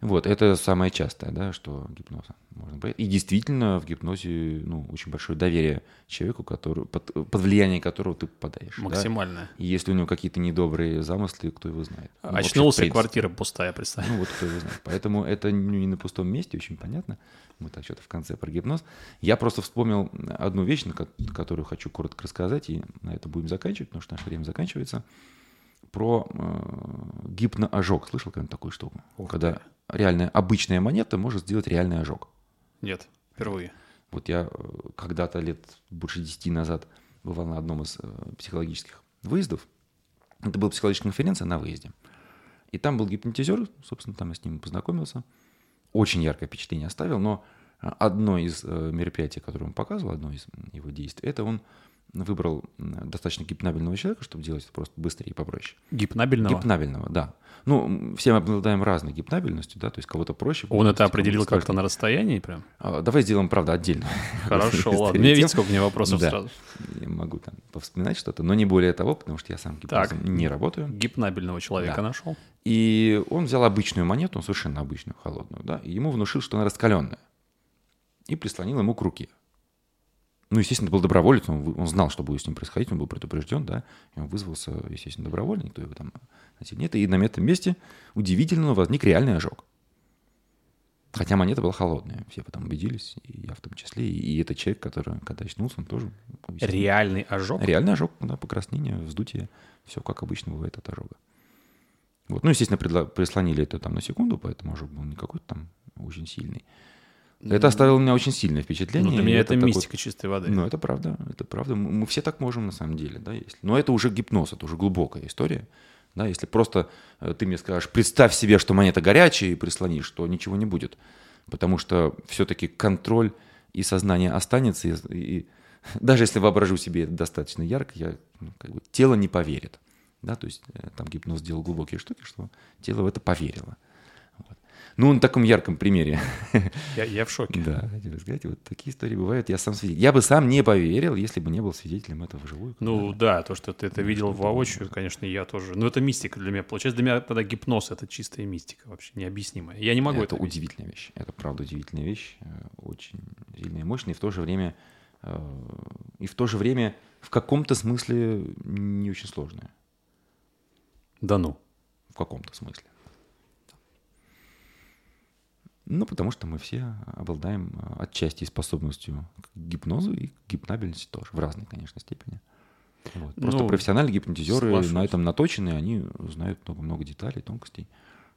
Вот, это самое частое, да, что гипноза можно быть. И действительно в гипнозе, ну, очень большое доверие человеку, который, под, под влияние которого ты попадаешь. да. Максимально. И если у него какие-то недобрые замыслы, кто его знает. Ну, вообще, Очнулся, принципе. квартира пустая, представь. Ну вот кто его знает. Поэтому это не на пустом месте, очень понятно. Мы так что-то в конце про гипноз. Я просто вспомнил одну вещь, на ко- которую хочу коротко рассказать, и на это будем заканчивать, потому что наше время заканчивается. Про э, гипноожог. Слышал когда такую штуку? Ух Когда реальная обычная монета может сделать реальный ожог. Нет, впервые. Вот я э, когда-то лет больше 10 назад бывал на одном из э, психологических выездов. Это была психологическая конференция на выезде. И там был гипнотизер, собственно, там я с ним познакомился. Очень яркое впечатление оставил, но э, одно из мероприятий, которое он показывал, одно из его действий, это он выбрал достаточно гипнабельного человека, чтобы делать это просто быстрее и попроще. Гипнабельного? Гипнабельного, да. Ну, все мы обладаем разной гипнабельностью, да, то есть кого-то проще. Он это определил как-то на расстоянии прям? А, Давай сделаем, правда, отдельно. Хорошо, ладно. Мне видите, сколько меня вопросов Да. сразу. Я могу там повспоминать что-то, но не более того, потому что я сам гипнозом Так. не работаю. Гипнабельного человека Да. нашел. И он взял обычную монету, совершенно обычную, холодную, да, и ему внушил, что она раскаленная. И прислонил ему к руке. Ну, естественно, это был доброволец, он, он знал, что будет с ним происходить, он был предупрежден, да, и он вызвался, естественно, добровольно, никто его там носить нет. И на этом месте удивительно возник реальный ожог. Хотя монета была холодная, все потом убедились, и я в том числе, и, этот человек, который, когда очнулся, он тоже... Реальный ожог? Реальный ожог, да, покраснение, вздутие, все как обычно бывает от ожога. Вот. Ну, естественно, предла- прислонили это там на секунду, поэтому ожог был не какой-то там очень сильный. Это оставило у меня очень сильное впечатление. Ну, для меня это, такой- мистика чистой воды. Ну, это правда, это правда. Мы все так можем на самом деле, да, если. Но это уже гипноз, это уже глубокая история. Да, если просто э, ты мне скажешь, представь себе, что монета горячая и прислонишь, то ничего не будет. Потому что все-таки контроль и сознание останется. И, и даже если воображу себе это достаточно ярко, я, ну, как бы, тело не поверит. Да, то есть э, там гипноз сделал глубокие штуки, что тело в это поверило. Ну, на таком ярком примере Я, я в шоке. да, хотел сказать, вот такие истории бывают. Я сам свидетель. Я бы сам не поверил, если бы не был свидетелем этого вживую. Ну да, то, что ты это видел что-то воочию, конечно, я тоже. Но это мистика для меня. Получается, для меня тогда гипноз — это чистая мистика вообще, необъяснимая. Я не могу это, это удивительная вещь. Это правда удивительная вещь, э, очень сильная и мощная, и в то же время э, и в то же время в каком-то смысле не очень сложная. Да ну. В каком-то смысле. Ну, потому что мы все обладаем э, отчасти способностью к гипнозу и к гипнабельности тоже, в разной, конечно, степени. Вот. Просто Ну, профессиональные гипнотизеры соглашусь. на этом наточены, они знают много-много деталей, тонкостей.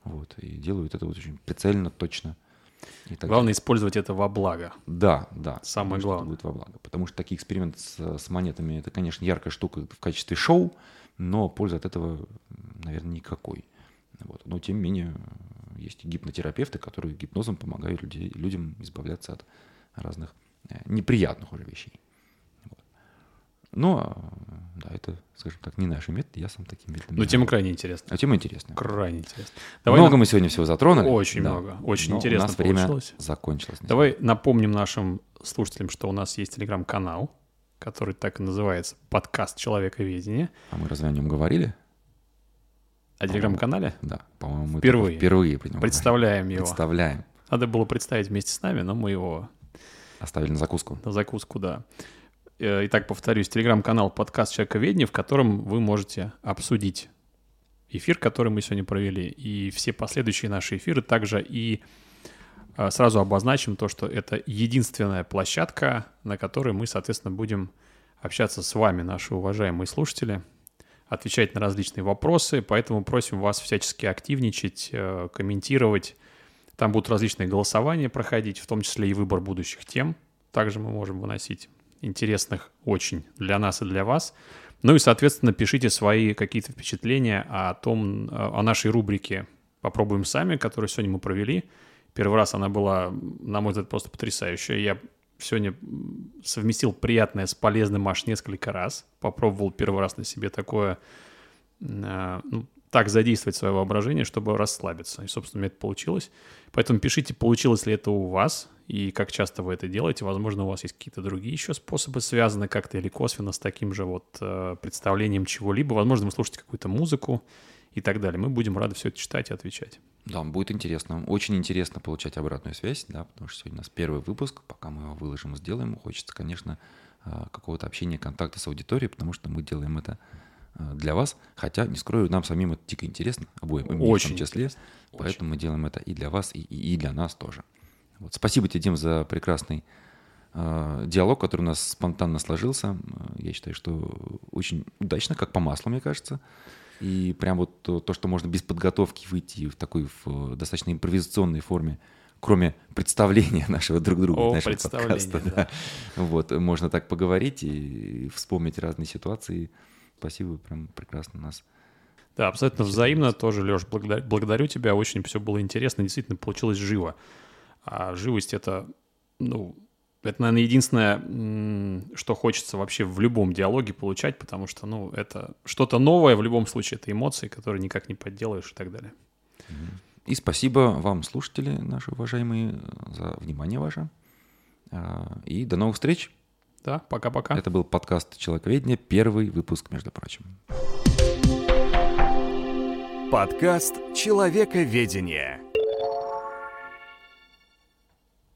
Вот, и делают это вот очень прицельно, точно. И так Главное использовать это во благо. да, да. Самое главное. будет во благо. Потому что такие эксперименты с, с монетами, это, конечно, яркая штука в качестве шоу, но пользы от этого, наверное, никакой. Вот. Но, тем не менее, есть гипнотерапевты, которые гипнозом помогают людей, людям избавляться от разных э, неприятных уже вещей. Вот. Ну, а, да, это, скажем так, не наши методы, я сам таким методом. Но тема крайне интересная. А тема интересная. Крайне интересная. много на... мы сегодня всего затронули. Очень да. много. Очень Но интересно у нас время получилось. закончилось. Давай напомним нашим слушателям, что у нас есть телеграм-канал, который так и называется «Подкаст человековедения». А мы разве о нем говорили? О телеграм-канале? Да, по-моему, мы впервые. впервые про него Представляем его. Представляем. Надо было представить вместе с нами, но мы его... Оставили на закуску. На закуску, да. Э, итак, повторюсь, телеграм-канал «Подкаст Человековедения», в котором вы можете обсудить эфир, который мы сегодня провели, и все последующие наши эфиры. Также и э, сразу обозначим то, что это единственная площадка, на которой мы, соответственно, будем общаться с вами, наши уважаемые слушатели, отвечать на различные вопросы, поэтому просим вас всячески активничать, э, комментировать. Там будут различные голосования проходить, в том числе и выбор будущих тем. Также мы можем выносить интересных очень для нас и для вас. Ну и, соответственно, пишите свои какие-то впечатления о том, о нашей рубрике «Попробуем сами», которую сегодня мы провели. Первый раз она была, на мой взгляд, просто потрясающая. Я сегодня совместил приятное с полезным аж несколько раз. Попробовал первый раз на себе такое, э, ну, так задействовать свое воображение, чтобы расслабиться. И, собственно, у меня это получилось. Поэтому пишите, получилось ли это у вас, и как часто вы это делаете. Возможно, у вас есть какие-то другие еще способы, связанные как-то или косвенно с таким же вот э, представлением чего-либо. Возможно, вы слушаете какую-то музыку и так далее. Мы будем рады все это читать и отвечать. Да, будет интересно. Очень интересно получать обратную связь, да, потому что сегодня у нас первый выпуск, пока мы его выложим и сделаем, хочется, конечно, э, какого-то общения, контакта с аудиторией, потому что мы делаем это э, для вас, хотя, не скрою, нам самим это дико интересно, обоим, Очень в том числе, интересно. поэтому мы делаем это и для вас, и, и, и для нас тоже. Вот. Спасибо тебе, Дим, за прекрасный э, диалог, который у нас спонтанно сложился. Я считаю, что очень удачно, как по маслу, мне кажется. И прям вот то, то, что можно без подготовки выйти в такой в достаточно импровизационной форме, кроме представления нашего друг друга, О, нашего подкаста. да. Да. Вот, можно так поговорить и вспомнить разные ситуации. Спасибо, прям прекрасно нас. Да, абсолютно взаимно тоже, Леш, благодарю, благодарю тебя, очень все было интересно, действительно получилось живо. А живость это, ну, это, наверное, единственное, что хочется вообще в любом диалоге получать, потому что, ну, это что-то новое, в любом случае, это эмоции, которые никак не подделаешь и так далее. И спасибо вам, слушатели наши уважаемые, за внимание ваше. А, и до новых встреч. Да, пока-пока. Это был подкаст «Человековедение», первый выпуск, между прочим. Подкаст «Человековедение».